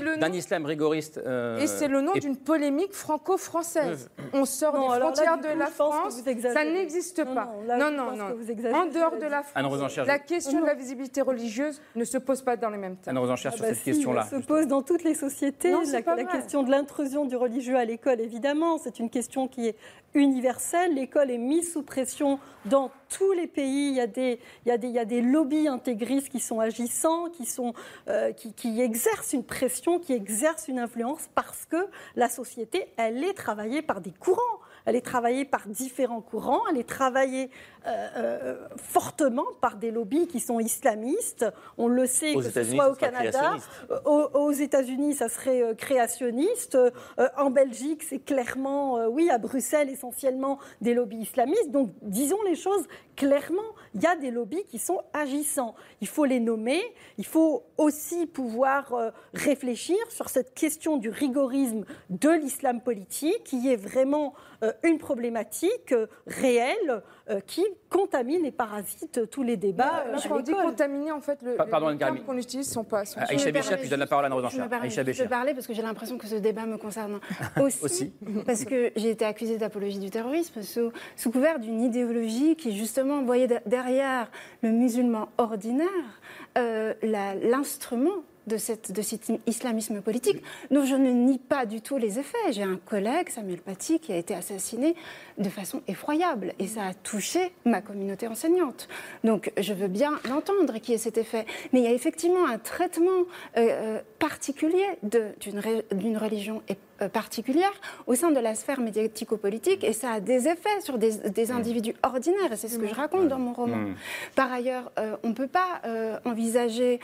le nom d'un islam rigoriste. euh, Et c'est le nom d'une polémique franco-française. On sort des frontières de la France. Ça n'existe pas. non, Non, non, En dehors de la. France. Anne La question de la visibilité religieuse ne se pose pas dans les mêmes termes. Anne Rosencher, Ah sur bah cette si, question-là. Elle se pose dans toutes les sociétés. Non, la question de l'intrusion du religieux à l'école, évidemment, c'est une question qui est universelle. L'école est mise sous pression dans tous les pays. Il y a des, il y a des, il y a des lobbies intégristes qui sont agissants, qui, sont, euh, qui, qui exercent une pression, qui exercent une influence parce que la société, elle est travaillée par des courants. Elle est travaillée par différents courants, elle est travaillée euh, euh, fortement par des lobbies qui sont islamistes. On le sait, Aux que ce soit au Canada, euh, aux, aux États-Unis, ça serait créationniste. Euh, en Belgique, c'est clairement, euh, oui, à Bruxelles, essentiellement des lobbies islamistes. Donc, disons les choses clairement. Il y a des lobbies qui sont agissants. Il faut les nommer. Il faut aussi pouvoir réfléchir sur cette question du rigorisme de l'islam politique, qui est vraiment euh, une problématique euh, réelle euh, qui contamine et parasite tous les débats. euh, Là, à quand on dit l'école. contaminer, en fait, le, Pa- pardon, les termes qu'on utilise sont pas. sont- Aïcha me Béchia, permets puis je donne la parole à Anne Je me permets Aïcha de Béchia. parler parce que j'ai l'impression que ce débat me concerne *laughs* aussi, Aussi. parce que j'ai été accusée d'apologie du terrorisme sous, sous couvert d'une idéologie qui justement voyait de- derrière le musulman ordinaire euh, l'instrument de, cette, de cet islamisme politique. Donc je ne nie pas du tout les effets. J'ai un collègue, Samuel Paty, qui a été assassiné de façon effroyable et ça a touché ma communauté enseignante. Donc je veux bien l'entendre qui est cet effet. Mais il y a effectivement un traitement euh, euh, particulier d'une religion euh, particulière au sein de la sphère médiatico-politique et ça a des effets sur des, des individus ordinaires et c'est ce que je raconte dans mon roman. Mm. Par ailleurs, euh, on ne peut pas euh, envisager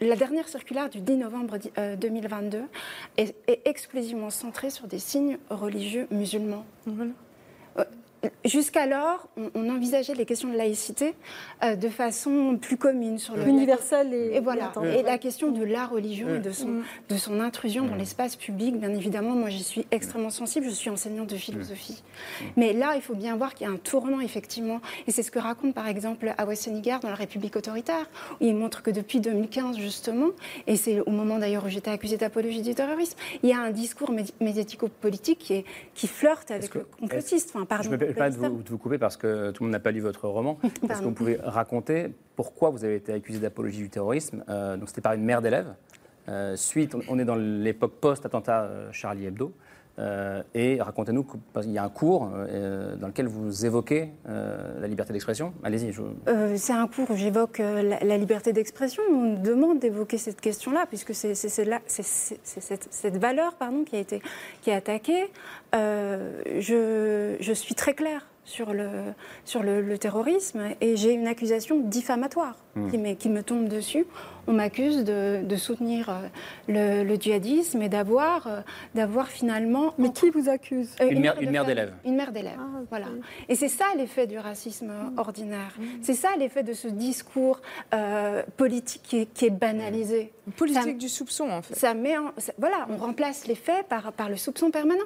la dernière circulaire du 10 novembre di- euh, 2022 est, est exclusivement centrée sur des signes religieux musulmans. Euh, Jusqu'alors, on, on envisageait les questions de laïcité euh, de façon plus commune sur le Universelle et- et voilà. et et la question de la religion et de son de son intrusion dans l'espace public. Bien évidemment, moi j'y suis extrêmement sensible. Je suis enseignante de philosophie, mais là il faut bien voir qu'il y a un tournant effectivement, et c'est ce que raconte par exemple Awa Senigar dans La République autoritaire, où il montre que depuis 2015 justement, et c'est au moment d'ailleurs où j'étais accusée d'apologie du terrorisme, il y a un discours médi- médiatico-politique qui, est- qui flirte avec le complotiste. Enfin, pardon, Je me permets pas de vous, de vous couper parce que tout le monde n'a pas lu votre roman. *laughs* Est-ce que vous pouvez raconter pourquoi vous avez été accusé d'apologie du terrorisme Euh, Donc c'était par une mère d'élève. Euh, suite, on- on est dans l'époque post-attentat euh, Charlie Hebdo. Euh, et racontez-nous qu'il y a un cours euh, dans lequel vous évoquez euh, la liberté d'expression. Allez-y. C'est un cours où j'évoque la, liberté d'expression. On me demande d'évoquer cette question-là, puisque c'est cette, valeur pardon, qui a été qui est attaquée. Je, suis très claire sur le, sur le terrorisme et j'ai une accusation diffamatoire Hmm. qui, me tombe dessus. On m'accuse de, de soutenir euh, le, le djihadisme et d'avoir euh, d'avoir finalement... Mais qui vous accuse Euh, Une mère- une d'élève. Une mère d'élève, voilà. Et c'est ça l'effet du racisme ordinaire. C'est ça l'effet de ce discours euh, politique qui est, qui est banalisé. politique Ça- du soupçon, en fait. Ça met en- ça- voilà, on remplace les faits par, par le soupçon permanent.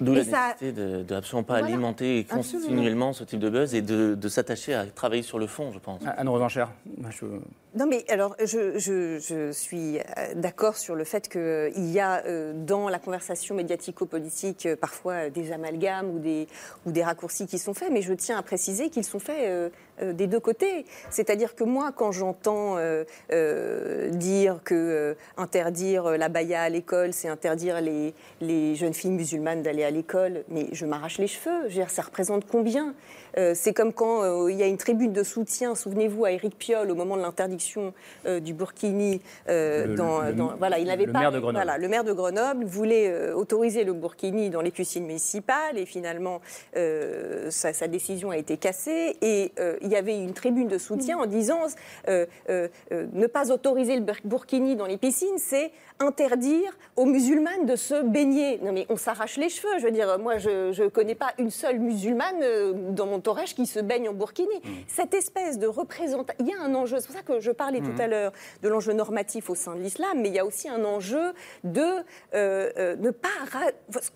D'où la ça- nécessité de, de absolument pas Voilà. alimenter Absolument. continuellement ce type de buzz et de, de s'attacher à travailler sur le fond, je pense. Anne Rosencher, je... Non, mais alors, je, suis euh, d'accord sur le fait qu'il y a euh, dans la conversation médiatico-politique euh, parfois euh, des amalgames ou des, ou des raccourcis qui sont faits, mais je tiens à préciser qu'ils sont faits euh, euh, des deux côtés. C'est-à-dire que moi, quand j'entends euh, euh, dire que euh, interdire la baya à l'école, c'est interdire les, les jeunes filles musulmanes d'aller à l'école, mais je m'arrache les cheveux. Ça représente combien? Euh, C'est comme quand euh, il y a une tribune de soutien, souvenez-vous, à Éric Piolle au moment de l'interdiction euh, du burkini. euh, Le- dans, le- dans- voilà, il n'avait pas. maire de Grenoble. Voilà, le maire de Grenoble voulait euh, autoriser le burkini dans les piscines municipales et finalement sa, sa décision a été cassée et il y avait une tribune de soutien en disant ne pas autoriser le bur- burkini dans les piscines, c'est interdire aux musulmanes de se baigner. Non mais on s'arrache les cheveux. Je veux dire, moi je ne connais pas une seule musulmane dans mon entourage qui se baigne en burkini. Cette espèce de représentation, il y a un enjeu. C'est pour ça que je parlais Mhm. tout à l'heure de l'enjeu normatif au sein de l'islam, mais il y a aussi un enjeu de euh, euh, ne pas ra-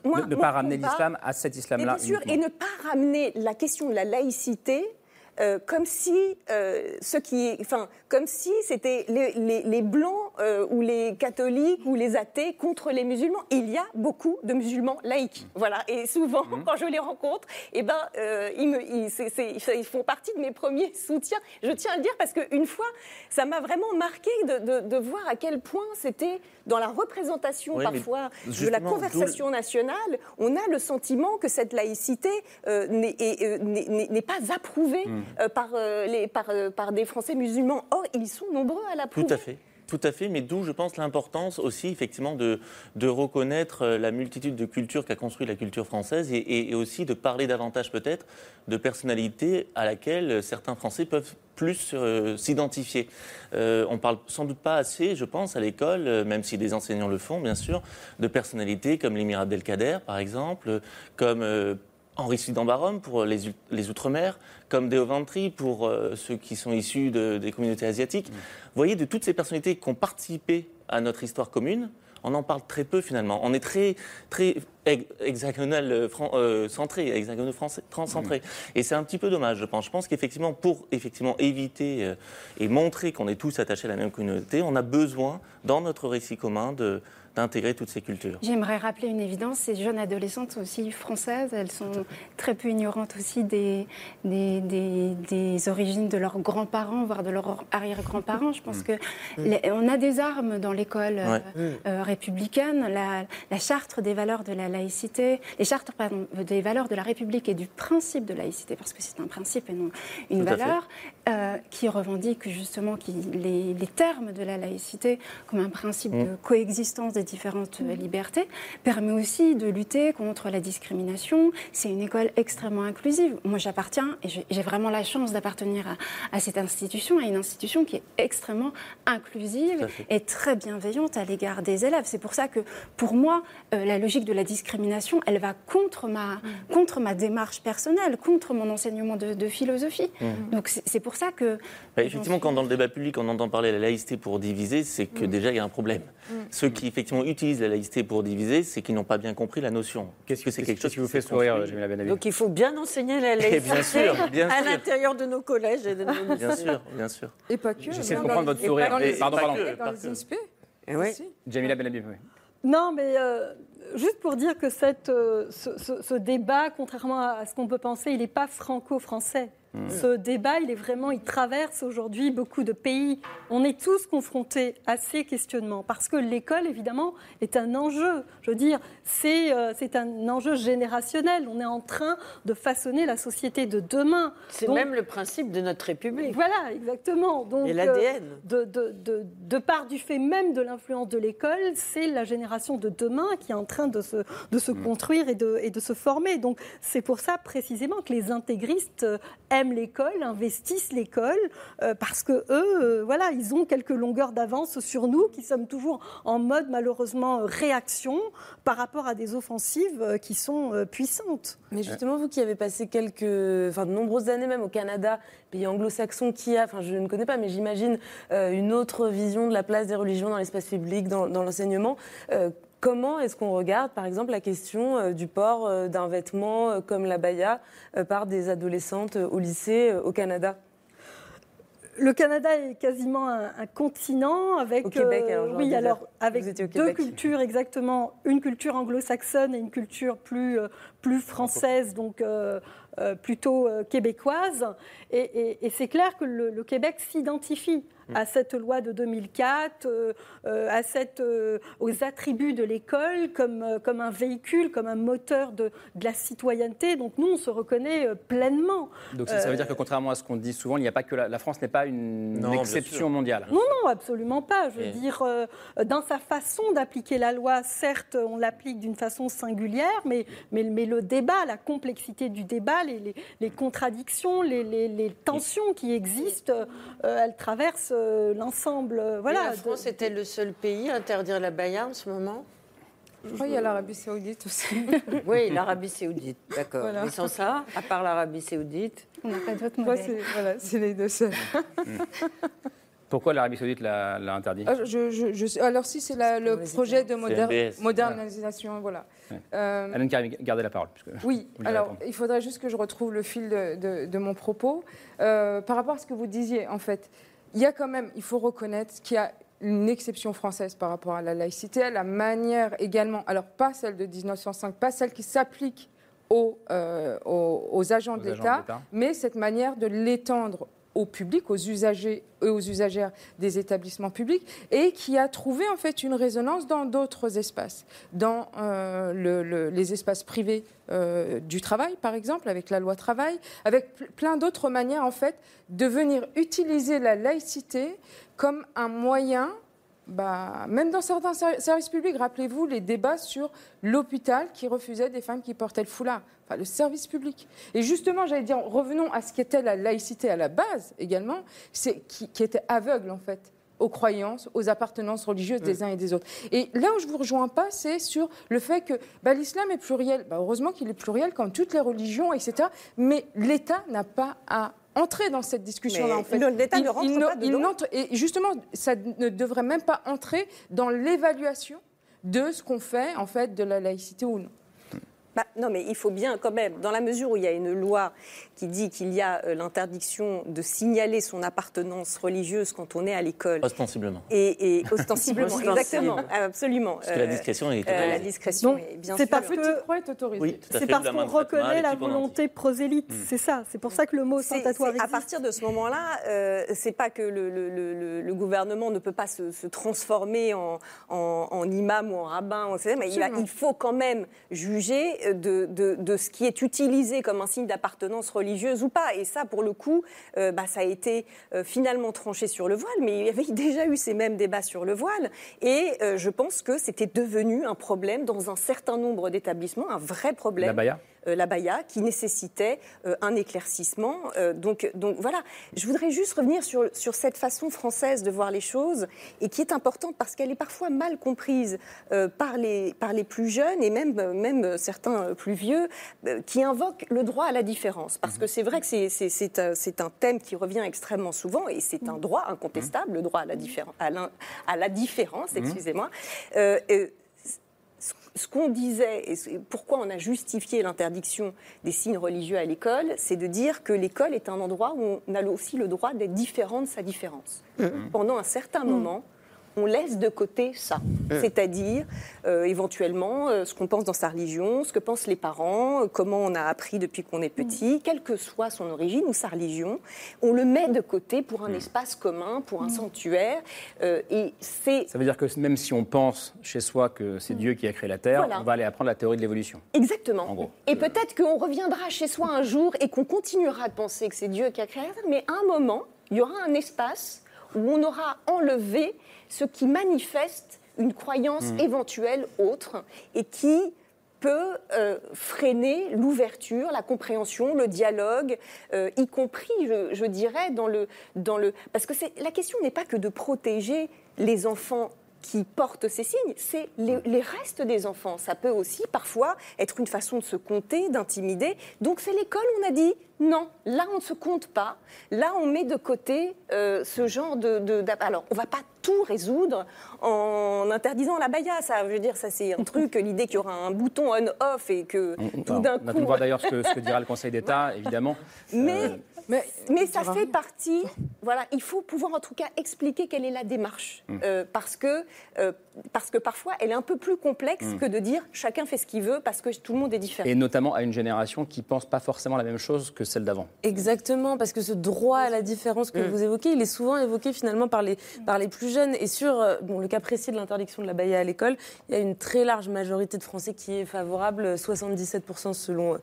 moi, ne, ne mon pas ramener l'islam à cet islam-là. bien sûr, uniquement. et ne pas ramener la question de la laïcité euh, comme si euh, ceux qui, enfin, comme si c'était les, les- les blancs euh, ou les catholiques ou les athées contre les musulmans. Il y a beaucoup de musulmans laïcs, voilà. Et souvent, quand je les rencontre, eh ben, ils, me, ils, c'est- c'est- ils font partie de mes premiers *laughs* soutiens. Je tiens à le dire parce qu'une fois, ça m'a vraiment marqué de, de- de voir à quel point c'était dans la représentation Oui, parfois de la conversation nationale, on a le sentiment que cette laïcité n'est est, n'est- n'est- n'est pas approuvée Mm. Euh, par, euh, les, par, euh, par des Français musulmans. Or, ils sont nombreux à Tout l'approuver. à fait. Tout à fait, mais d'où je pense l'importance aussi effectivement de, de reconnaître la multitude de cultures qu'a construit la culture française et, et- et aussi de parler davantage peut-être de personnalités à laquelle certains Français peuvent plus euh, s'identifier. Euh, on parle sans doute pas assez, je pense, à l'école, euh, même si des enseignants le font bien sûr, de personnalités comme l'émir Abdelkader par exemple, comme Henri Sudan-Barom pour les, les Outre-mer, comme Deo Ventry pour euh, ceux qui sont issus de- des communautés asiatiques. Vous voyez, de toutes ces personnalités qui ont participé à notre histoire commune, on en parle très peu finalement. On est très, très hex- hexagonal euh, euh, centré, hexagonal français, centré. Et c'est un petit peu dommage, je pense. Je pense qu'effectivement, pour effectivement éviter euh, et montrer qu'on est tous attachés à la même communauté, on a besoin, dans notre récit commun, de- d'intégrer toutes ces cultures. J'aimerais rappeler une évidence, ces jeunes adolescentes sont aussi françaises, elles sont très peu ignorantes aussi des, des, des- des origines de leurs grands-parents, voire de leurs arrière-grands-parents. Je pense que les- on a des armes dans l'école euh, Ouais. euh, républicaine, la, la charte des valeurs de la laïcité, les chartes pardon, des valeurs de la République et du principe de laïcité, parce que c'est un principe et non une Tout valeur, euh, qui revendique justement qui, les, les termes de la laïcité comme un principe Mm. de coexistence des différentes euh, libertés, permet aussi de lutter contre la discrimination. C'est une école extrêmement inclusive. Moi, j'appartiens, et j'ai vraiment la chance d'appartenir à, à cette institution, à une institution qui est extrêmement inclusive et très bienveillante à l'égard des élèves. C'est pour ça que, pour moi, euh, la logique de la discrimination, elle va contre ma, contre ma démarche personnelle, contre mon enseignement de, de philosophie. Mm. Donc, c'est pour ça que... Bah, effectivement, quand dans le débat public on entend parler de la laïcité pour diviser, c'est que Mm. déjà il y a un problème. Ceux qui effectivement utilisent la laïcité pour diviser, c'est qu'ils n'ont pas bien compris la notion. Qu'est-ce que c'est quelque chose qui vous fait sourire, Jamila Benhabi Donc il faut bien enseigner la Eh laïcité bien sûr, bien à sûr. l'intérieur de nos collèges et de nos lycées. Bien sûr, bien sûr. Et pas que. J'essaie de comprendre votre sourire. Pardon, pardon. Dans les ISP. Jamila Benhabi, oui. Non, mais euh, juste pour dire que cette, euh, ce, ce- ce débat, contrairement à ce qu'on peut penser, il n'est pas franco-français. Mm. Ce débat, il est vraiment, il traverse aujourd'hui beaucoup de pays. On est tous confrontés à ces questionnements parce que l'école, évidemment, est un enjeu. Je veux dire, c'est euh, un enjeu générationnel. On est en train de façonner la société de demain. C'est même le principe de notre République. Voilà, exactement. Donc, Et l'ADN. euh, de, de, de, de part du fait même de l'influence de l'école, c'est la génération de demain qui est en train de se, de se construire et de, et de se former. Donc c'est pour ça précisément que les intégristes euh, aiment l'école, investissent l'école, euh, parce que eux, euh, voilà, ils ont quelques longueurs d'avance sur nous qui sommes toujours en mode malheureusement réaction par rapport à des offensives qui sont euh, puissantes. Mais justement, vous qui avez passé quelques, enfin de nombreuses années même au Canada, pays anglo-saxon, qui a, enfin je ne connais pas, mais j'imagine euh, une autre vision de la place des religions dans l'espace public, dans, dans l'enseignement. Euh, Comment est-ce qu'on regarde, par exemple, la question euh, du port euh, d'un vêtement euh, comme la baya par des adolescentes au lycée au Canada? Le Canada est quasiment un, un continent avec Au Québec, alors, oui alors deux Québec. cultures exactement une culture anglo-saxonne et une culture plus plus française donc euh, euh, plutôt québécoise et, et- et c'est clair que le, le Québec s'identifie. À cette loi de 2004, euh, euh, à cette, euh, aux attributs de l'école comme, euh, comme un véhicule, comme un moteur de, de la citoyenneté. Donc nous, on se reconnaît pleinement. Donc ça, ça veut dire que contrairement à ce qu'on dit souvent, il n'y a pas que la, la France n'est pas une Non, exception mondiale. Non, non, absolument pas. Je veux Et- dire, euh, dans sa façon d'appliquer la loi, certes, on l'applique d'une façon singulière, mais, mais, mais le débat, la complexité du débat, les, les- les contradictions, les, les- les tensions qui existent, euh, elles traversent euh, l'ensemble. euh, Voilà, voilà, la de- France était le seul pays à interdire la baya en ce moment. Je crois qu'il y a l'Arabie Saoudite aussi. *laughs* Oui, l'Arabie Saoudite, d'accord. Voilà. Mais sans ça, à part l'Arabie Saoudite. On n'a pas d'autre Moi, modèle. c'est voilà, c'est les deux seuls. *laughs* Pourquoi l'Arabie Saoudite l'a l'a interdit Ah, je- je- je- alors si c'est la- le projet de moder- MBS. modernisation, voilà. Euh, Alain Karim, gardez la parole. puisque Oui, alors il faudrait juste que je retrouve le fil de, de- de mon propos. Euh, par rapport à ce que vous disiez, en fait, il y a quand même, il faut reconnaître qu'il y a une exception française par rapport à la laïcité, à la manière également, alors pas celle de 1905, pas celle qui s'applique aux, euh, aux, aux agents de l'État. mais cette manière de l'étendre au public, aux usagers et aux usagères des établissements publics, et qui a trouvé en fait une résonance dans d'autres espaces, dans euh, le- le- les espaces privés euh, du travail, par exemple, avec la loi travail, avec pl- plein d'autres manières en fait de venir utiliser la laïcité comme un moyen bah, même dans certains ser- services publics, rappelez-vous les débats sur l'hôpital qui refusait des femmes qui portaient le foulard, enfin le service public. Et justement, j'allais dire, revenons à ce qu'était la laïcité à la base également, c'est qui, qui était aveugle en fait aux croyances, aux appartenances religieuses des uns et des autres. Et là où je vous rejoins pas, c'est sur le fait que bah, l'islam est pluriel. Bah, heureusement qu'il est pluriel comme toutes les religions, etc. Mais l'État n'a pas à entrer dans cette discussion-là, en fait. l'État ne rentre il pas il dedans. et justement, ça ne devrait même pas entrer dans l'évaluation de ce qu'on fait, en fait, de la laïcité ou non. Bah, non, mais il faut bien quand même, dans la mesure où il y a une loi qui dit qu'il y a euh, l'interdiction de signaler son appartenance religieuse quand on est à l'école. Ostensiblement. Et, et ostensiblement, Ostensible. exactement, absolument. Parce que la discrétion est euh, autorisée. La discrétion Donc, est bien c'est parce que- croix est autorisée. Oui, tout à C'est parce qu'on reconnaît la volonté prosélyte. C'est ça. C'est pour ça que le mot ostentatoire c'est- à existe. partir de ce moment-là, euh, c'est pas que le, le- le- le- le gouvernement ne peut pas se, se transformer en, en- en imam ou en rabbin, on sait, mais il, a- Absolument. il faut quand même juger de, ce qui est utilisé comme un signe d'appartenance religieuse ou pas. Et ça, pour le coup, euh, bah, ça a été euh, finalement tranché sur le voile, mais il y avait *laughs* déjà eu ces mêmes débats sur le voile. Et euh, je pense que c'était devenu un problème dans un certain nombre d'établissements, un vrai problème La la baya, qui nécessitait euh, un éclaircissement. Euh, donc, donc voilà, je voudrais juste revenir sur, sur cette façon française de voir les choses et qui est importante parce qu'elle est parfois mal comprise euh, par, les, par les plus jeunes et même, euh, même certains plus vieux euh, qui invoquent le droit à la différence. Parce que c'est vrai que c'est- un, thème qui revient extrêmement souvent et c'est un droit incontestable, le droit à la, différen- à l'in- à la différence, excusez-moi. Euh, euh, ce- qu'on disait, et pourquoi on a justifié l'interdiction des signes religieux à l'école, c'est de dire que l'école est un endroit où on a aussi le droit d'être différent de sa différence. Pendant un certain moment, on laisse de côté ça, c'est-à-dire euh, éventuellement euh, ce qu'on pense dans sa religion, ce que pensent les parents, euh, comment on a appris depuis qu'on est petit, quelle que soit son origine ou sa religion, on le met de côté pour un espace commun, pour un sanctuaire, et c'est Ça veut dire que même si on pense chez soi que c'est Dieu qui a créé la Terre, Voilà. on va aller apprendre la théorie de l'évolution. Exactement. En gros. Et peut-être qu'on reviendra chez soi un jour et qu'on continuera de penser que c'est Dieu qui a créé la Terre, mais à un moment, il y aura un espace où on aura enlevé ce qui manifeste une croyance Mm. éventuelle autre et qui peut euh, freiner l'ouverture, la compréhension, le dialogue, euh, y compris, je, je dirais, dans le, dans le... Parce que la question n'est pas que de protéger les enfants qui portent ces signes, c'est les, les restes des enfants. Ça peut aussi parfois être une façon de se compter, d'intimider. Donc c'est l'école, on a dit, non, là on ne se compte pas, là on met de côté euh, ce genre de... alors on va pas tout résoudre en interdisant la baya, ça, je veux dire, ça c'est un truc, *laughs* l'idée qu'il y aura un bouton on-off et que On, tout d'un on coup... pu voir d'ailleurs ce que, ce que dira le Conseil d'État, évidemment. *laughs* Mais, Euh, mais, mais ça fait partie. Voilà, il faut pouvoir en tout cas expliquer quelle est la démarche. Mm. Euh, parce, que, euh, parce que parfois, elle est un peu plus complexe Mm. que de dire chacun fait ce qu'il veut parce que tout le monde est différent. et notamment à une génération qui pense pas forcément la même chose que celle d'avant. Exactement, parce que ce droit à la différence que Mm. vous évoquez, il est souvent évoqué finalement par les, par les plus jeunes. Et sur euh, bon, le cas précis de l'interdiction de la baïa à l'école, il y a une très large majorité de Français qui est favorable, 77% selon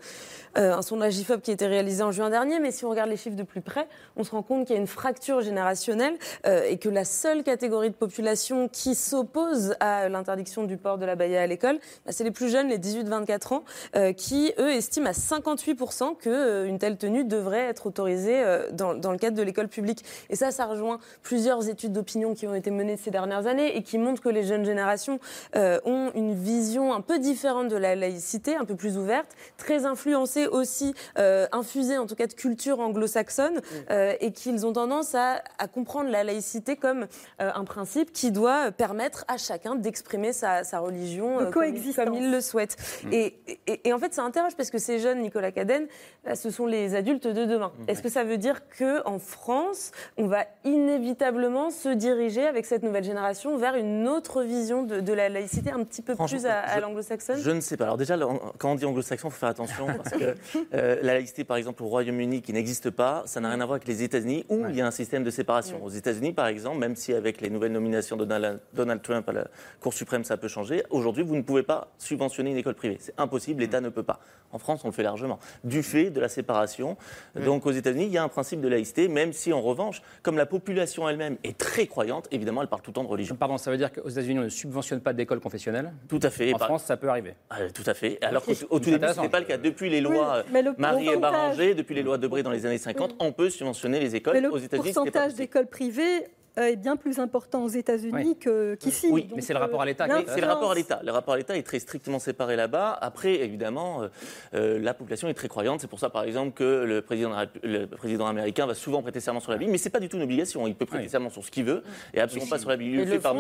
euh, un sondage IFOP qui a été réalisé en juin dernier. Mais si on regarde les chiffres de plus près, on se rend compte qu'il y a une fracture générationnelle euh, et que la seule catégorie de population qui s'oppose à l'interdiction du port de la baïa à l'école, bah, c'est les plus jeunes, les 18-24 ans, euh, qui, eux, estiment à 58% qu'une une telle tenue devrait être autorisée euh, dans, le cadre de l'école publique. Et ça, ça rejoint plusieurs études d'opinion qui ont été menées ces dernières années et qui montrent que les jeunes générations euh, ont une vision un peu différente de la laïcité, un peu plus ouverte, très influencée aussi, euh, infusée en tout cas de culture anglo anglo-saxonne euh, et qu'ils ont tendance à, à comprendre la laïcité comme euh, un principe qui doit permettre à chacun d'exprimer sa, sa religion euh, comme, comme il le souhaite. Et, et- et en fait, ça interroge parce que ces jeunes, Nicolas Cadenne, bah, ce sont les adultes de demain. Est-ce que ça veut dire qu'en France, on va inévitablement se diriger avec cette nouvelle génération vers une autre vision de, de la laïcité, un petit peu plus à, l'anglo-saxonne? Je ne sais pas. Alors déjà, quand on dit anglo-saxon, il faut faire attention *laughs* parce que euh, la laïcité, par exemple, au Royaume-Uni, qui n'existe pas, ça n'a rien à voir avec les États-Unis où il y a un système de séparation. Aux États-Unis, par exemple, même si avec les nouvelles nominations de Donald, Trump à la Cour suprême, ça peut changer, aujourd'hui, vous ne pouvez pas subventionner une école privée. C'est impossible, l'État ne peut pas. En France, on le fait largement. Du fait de la séparation. Donc aux États-Unis, il y a un principe de laïcité, même si en revanche, comme la population elle-même est très croyante, évidemment, elle parle tout le temps de religion. Pardon, ça veut dire qu'aux États-Unis, on ne subventionne pas d'école confessionnelle? Tout à fait. En Par- France, ça peut arriver. Ah, tout à fait. Alors qu'au au tout début, ce n'était pas le cas. Depuis les lois le Marie et Barranger, depuis les lois Debré dans les années 50, on peut subventionner les écoles. Le Aux États-Unis, pourcentage d'écoles privées est bien plus important aux États-Unis Oui. qu'ici. Oui, Donc, mais c'est le rapport à l'État qui est- Oui, c'est le rapport à l'État. Le rapport à l'État est très strictement séparé là-bas. Après, évidemment, euh, euh, la population est très croyante. C'est pour ça, par exemple, que le président, le américain va souvent prêter serment sur la Bible. Mais c'est pas du tout une obligation. Il peut prêter Oui. serment sur ce qu'il veut et absolument pas sur la Bible. Il le le fait par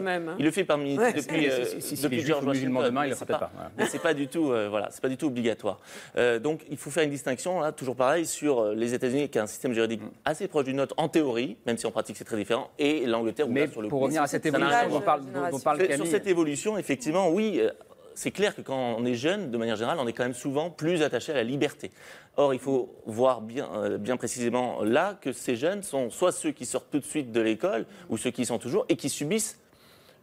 même, hein. Il le fait par Ouais. depuis, euh, Si- si- si depuis George Washington. demain, ils le feraient pas- pas, voilà. Mais c'est pas du tout, euh, voilà, c'est pas du tout obligatoire. Euh, donc, il faut faire une distinction là, toujours pareil, sur les États-Unis qui a un système juridique assez proche du nôtre en théorie, même si en pratique c'est très différent, et l'Angleterre Mais sur le pour revenir à cette évolution dont parle, dont- Sur cette évolution, effectivement, oui, euh, c'est clair que quand on est jeune, de manière générale, on est quand même souvent plus attaché à la liberté. Or, il faut voir bien, euh, bien précisément là que ces jeunes sont soit ceux qui sortent tout de suite de l'école, ou ceux qui y sont toujours, et qui subissent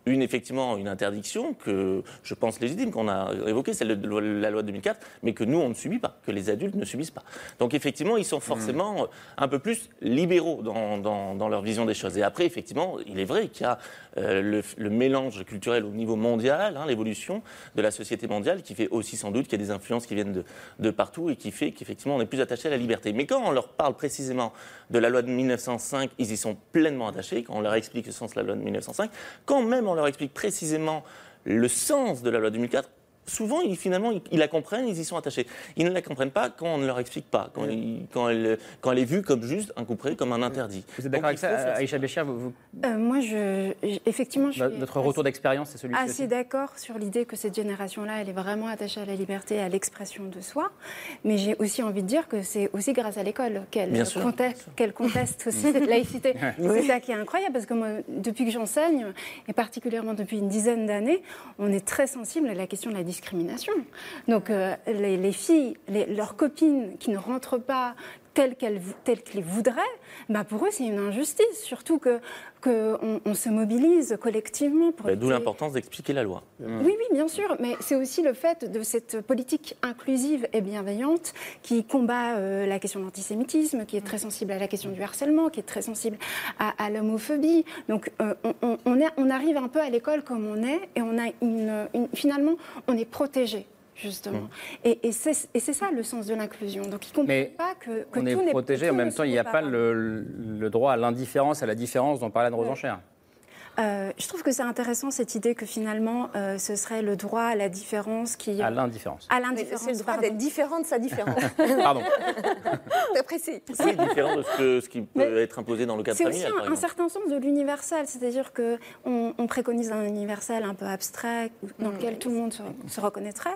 une, effectivement, une interdiction que je pense légitime, qu'on a évoquée, celle de la loi de 2004, mais que nous, on ne subit pas, que les adultes ne subissent pas. Donc, effectivement, ils sont forcément un peu plus libéraux dans, dans- dans leur vision des choses. Et après, effectivement, il est vrai qu'il y a euh, le, le mélange culturel au niveau mondial, hein, l'évolution de la société mondiale, qui fait aussi sans doute qu'il y a des influences qui viennent de, de partout et qui fait qu'effectivement, on est plus attaché à la liberté. Mais quand on leur parle précisément de la loi de 1905, ils y sont pleinement attachés. Quand on leur explique le sens de la loi de 1905, quand même on leur explique précisément le sens de la loi de 2004, souvent, ils, finalement, ils, ils la comprennent, ils y sont attachés. Ils ne la comprennent pas quand on ne leur explique pas, quand, ils- quand, elle, quand elle est vue comme juste un couperet, comme un interdit. Vous êtes d'accord avec ça, Aïcha Béchir vous- vous- Euh, moi, je, effectivement, je suis Notre retour d'expérience, c'est celui-ci assez d'accord sur l'idée que cette génération-là, elle est vraiment attachée à la liberté et à l'expression de soi. Mais j'ai aussi envie de dire que c'est aussi grâce à l'école qu'elle conteste, qu'elle conteste aussi *laughs* cette laïcité. C'est ça qui est incroyable, parce que moi, depuis que j'enseigne, et particulièrement depuis une dizaine d'années, on est très sensible à la question de la discrimination. Donc, euh, les, les filles, les- leurs copines qui ne rentrent pas telles qu'elles telles qu'ils voudraient, bah pour eux, c'est une injustice. Surtout que, que on, se mobilise collectivement pour Bah, D'où l'importance d'expliquer la loi. oui, oui, bien sûr, mais c'est aussi le fait de cette politique inclusive et bienveillante qui combat euh, la question de l'antisémitisme, qui est très sensible à la question du harcèlement, qui est très sensible à, à l'homophobie. Donc euh, on, on- on est- on arrive un peu à l'école comme on est et on a une, une- finalement, on est protégé. Justement. Et, et c'est et c'est ça le sens de l'inclusion. Donc, ils ne comprennent pas que, que On est tout n'est- protégé, en même temps, il n'y a pas le, le droit à l'indifférence, à la différence dont parlait Anne Rosenchère. Euh, je trouve que c'est intéressant cette idée que finalement, euh, ce serait le droit à la différence qui. À l'indifférence. À l'indifférence. C'est le droit pardon. d'être différent de sa différence. *laughs* Pardon. *laughs* Très précis. C'est différent de ce, que- ce qui peut être imposé dans le cadre C'est aussi familial, par un, certain sens de l'universel, c'est-à-dire que on, on préconise un universel un peu abstrait dans lequel tout le monde se, se reconnaîtrait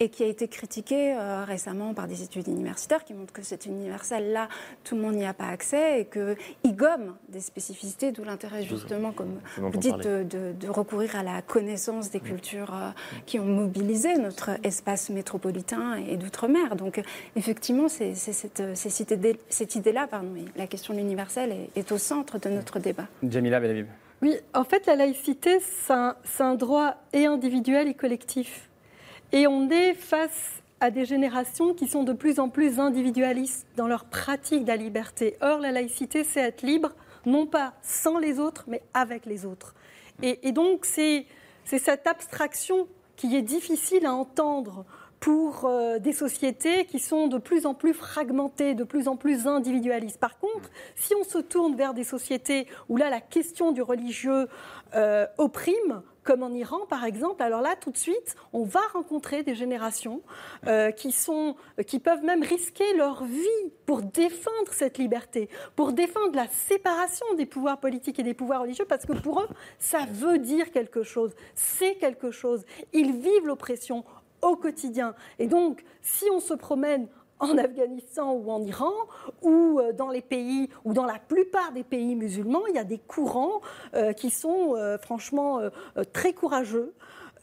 et qui a été critiqué euh, récemment par des études universitaires qui montrent que cet universel-là, tout le monde n'y a pas accès et qu'il gomme des spécificités, d'où l'intérêt justement, comme dont vous on dites, de, de- de recourir à la connaissance des cultures euh, qui ont mobilisé notre espace métropolitain et d'outre-mer. Donc effectivement, c'est cette, idée-là, pardon, la question de l'universel est, est au centre de notre débat. Jamila Belavib. Oui, en fait, la laïcité, c'est un, c'est un droit et individuel et collectif. Et on est face à des générations qui sont de plus en plus individualistes dans leur pratique de la liberté. Or, la laïcité, c'est être libre, non pas sans les autres, mais avec les autres. Et, donc, c'est c'est cette abstraction qui est difficile à entendre pour euh, des sociétés qui sont de plus en plus fragmentées, de plus en plus individualistes. Par contre, si on se tourne vers des sociétés où là la question du religieux euh, opprime, comme en Iran par exemple, alors là tout de suite, on va rencontrer des générations euh, qui, sont, qui peuvent même risquer leur vie pour défendre cette liberté, pour défendre la séparation des pouvoirs politiques et des pouvoirs religieux, parce que pour eux, ça veut dire quelque chose, c'est quelque chose. Ils vivent l'oppression au quotidien. Et donc, si on se promène en Afghanistan ou en Iran, ou euh, dans les pays, ou dans la plupart des pays musulmans, il y a des courants euh, qui sont euh, franchement très courageux.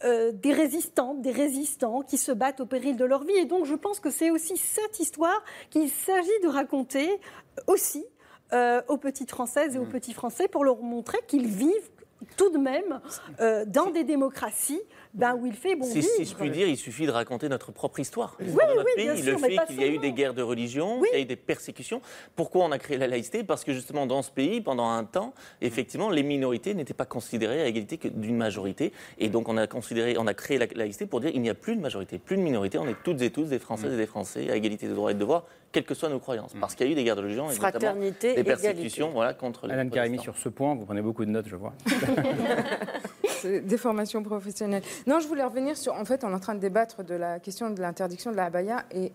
des résistantes, des résistants qui se battent au péril de leur vie. Et donc je pense que c'est aussi cette histoire qu'il s'agit de raconter aussi aux petites Françaises et aux petits Français pour leur montrer qu'ils vivent tout de même dans des démocraties ben, où il fait bon si, vivre. Si je puis dire, il suffit de raconter notre propre histoire. Oui, dans notre oui, pays, bien le sûr, fait qu'il y a eu des guerres de religion, qu'il y a eu des persécutions. Pourquoi on a créé la laïcité? Parce que justement, dans ce pays, pendant un temps, effectivement, les minorités n'étaient pas considérées à égalité que d'une majorité. Et donc, on a, considéré, on a créé la laïcité pour dire qu'il n'y a plus de majorité, plus de minorité. On est toutes et tous des Françaises et des Français à égalité de droits et de devoirs, quelles que soient nos croyances. Parce qu'il y a eu des guerres de religion et Fraternité, des égalité. persécutions voilà, contre les Alan Karimi, sur ce point, vous prenez beaucoup de notes, je vois. *laughs* *laughs* C'est des formations professionnelles. Non, je voulais revenir sur. En fait, on est en train de débattre de la question de l'interdiction de la abaya et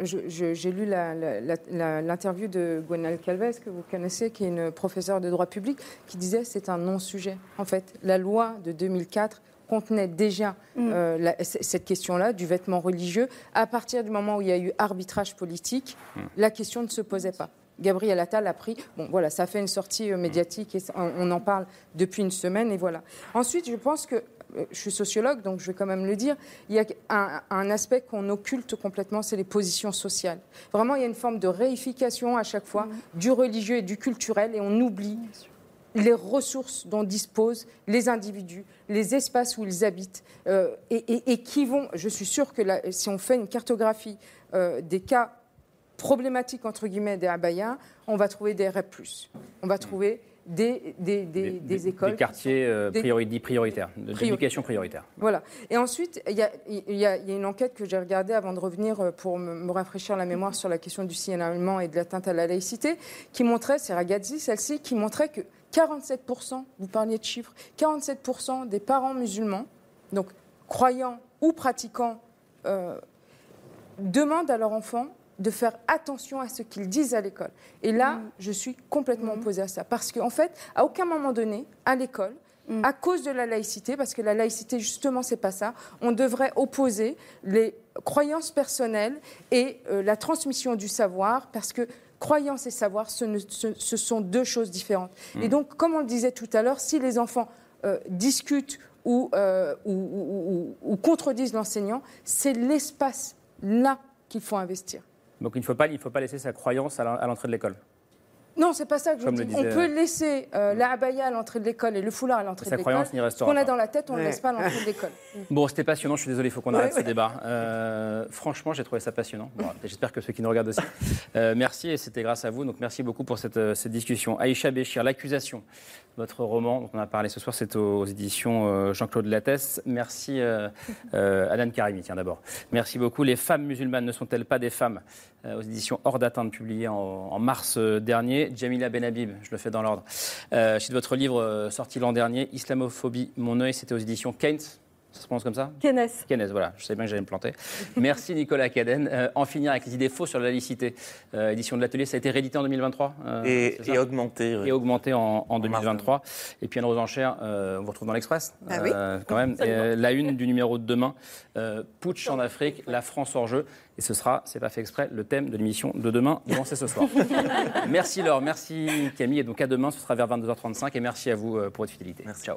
j'ai lu l'interview de Gwenal Calves, que vous connaissez, qui est une professeure de droit public, qui disait c'est un non-sujet. En fait, la loi de 2004 contenait déjà Mm. euh, la- cette question-là du vêtement religieux. À partir du moment où il y a eu arbitrage politique, la question ne se posait pas. Gabriel Attal a pris. Bon, voilà, ça fait une sortie euh, médiatique et on, en parle depuis une semaine et voilà. Ensuite, je pense que euh, je suis sociologue, donc je vais quand même le dire. Il y a un, un aspect qu'on occulte complètement, c'est les positions sociales. Vraiment, il y a une forme de réification à chaque fois du religieux et du culturel, et on oublie les ressources dont disposent les individus, les espaces où ils habitent, euh, et, et- et qui vont, je suis sûre que là, si on fait une cartographie euh, des cas problématiques, entre guillemets, des abayas, on va trouver des REP+. On va trouver des, des, des- des écoles. Des quartiers euh, priori- prioritaires, d'éducation prioritaire. Voilà. Et ensuite, il y a, y a- y a une enquête que j'ai regardée avant de revenir euh, pour me, me rafraîchir la mémoire sur la question du signalement et de l'atteinte à la laïcité, qui montrait, c'est Ragazzi, celle-ci, qui montrait que 47%, vous parliez de chiffres, 47% des parents musulmans, donc croyants ou pratiquants, euh, demandent à leurs enfants de faire attention à ce qu'ils disent à l'école. Et là, je suis complètement opposée à ça. Parce qu'en fait, à aucun moment donné, à l'école, à cause de la laïcité, parce que la laïcité, justement, c'est pas ça, on devrait opposer les croyances personnelles et euh, la transmission du savoir, parce que croyance et savoir, ce, ne- ce- ce sont deux choses différentes. Et donc, comme on le disait tout à l'heure, si les enfants euh, discutent ou, euh, ou- ou- ou- ou contredisent l'enseignant, c'est l'espace là qu'il faut investir. Donc il ne faut pas, faut pas laisser sa croyance à l'entrée de l'école. Non, c'est pas ça que je Comme dis. On peut laisser euh, la abaya à l'entrée de l'école et le foulard à l'entrée de l'école. croyance n'y Ce restera qu'on a dans la tête, on ne Ouais. laisse pas à l'entrée de l'école. *laughs* Bon, c'était passionnant, je suis désolé, il faut qu'on arrête Ouais, ce débat. Euh, franchement, j'ai trouvé ça passionnant. Bon, J'espère que ceux qui nous regardent aussi. *laughs* Euh, merci, et c'était grâce à vous, donc merci beaucoup pour cette, euh, cette discussion. Aïcha Béchir, L'accusation, votre roman dont on a parlé ce soir, c'est aux éditions euh, Jean-Claude Lattès. Merci, euh, euh, Alan Karimi, tiens d'abord. Merci beaucoup. Les femmes musulmanes ne sont-elles pas des femmes? Euh, Aux éditions Hors d'atteinte, publié en, mars euh, dernier. Jamila Benhabib, je le fais dans l'ordre. Euh, c'est votre livre euh, sorti l'an dernier, Islamophobie, mon œil, c'était aux éditions Keynes. Ça se prononce comme ça Keynes. Keynes, voilà, je savais bien que j'allais me planter. *laughs* Merci Nicolas Caden. Euh, en finir avec les idées fausses sur la laïcité. Euh, édition de l'atelier, ça a été réédité en 2023 euh, Et- augmenté, ouais. Et augmenté en, en 2023. Et puis Anne aux enchères, euh, on vous retrouve dans l'Express, Ah oui. quand même. Euh, la une du numéro de demain, euh, Putsch en Afrique, la France hors jeu. Et ce sera, c'est pas fait exprès, le thème de l'émission de demain, dont c'est ce soir. *laughs* merci Laure, merci Camille. Et donc à demain, ce sera vers 22h35. Et merci à vous pour votre fidélité. Ciao.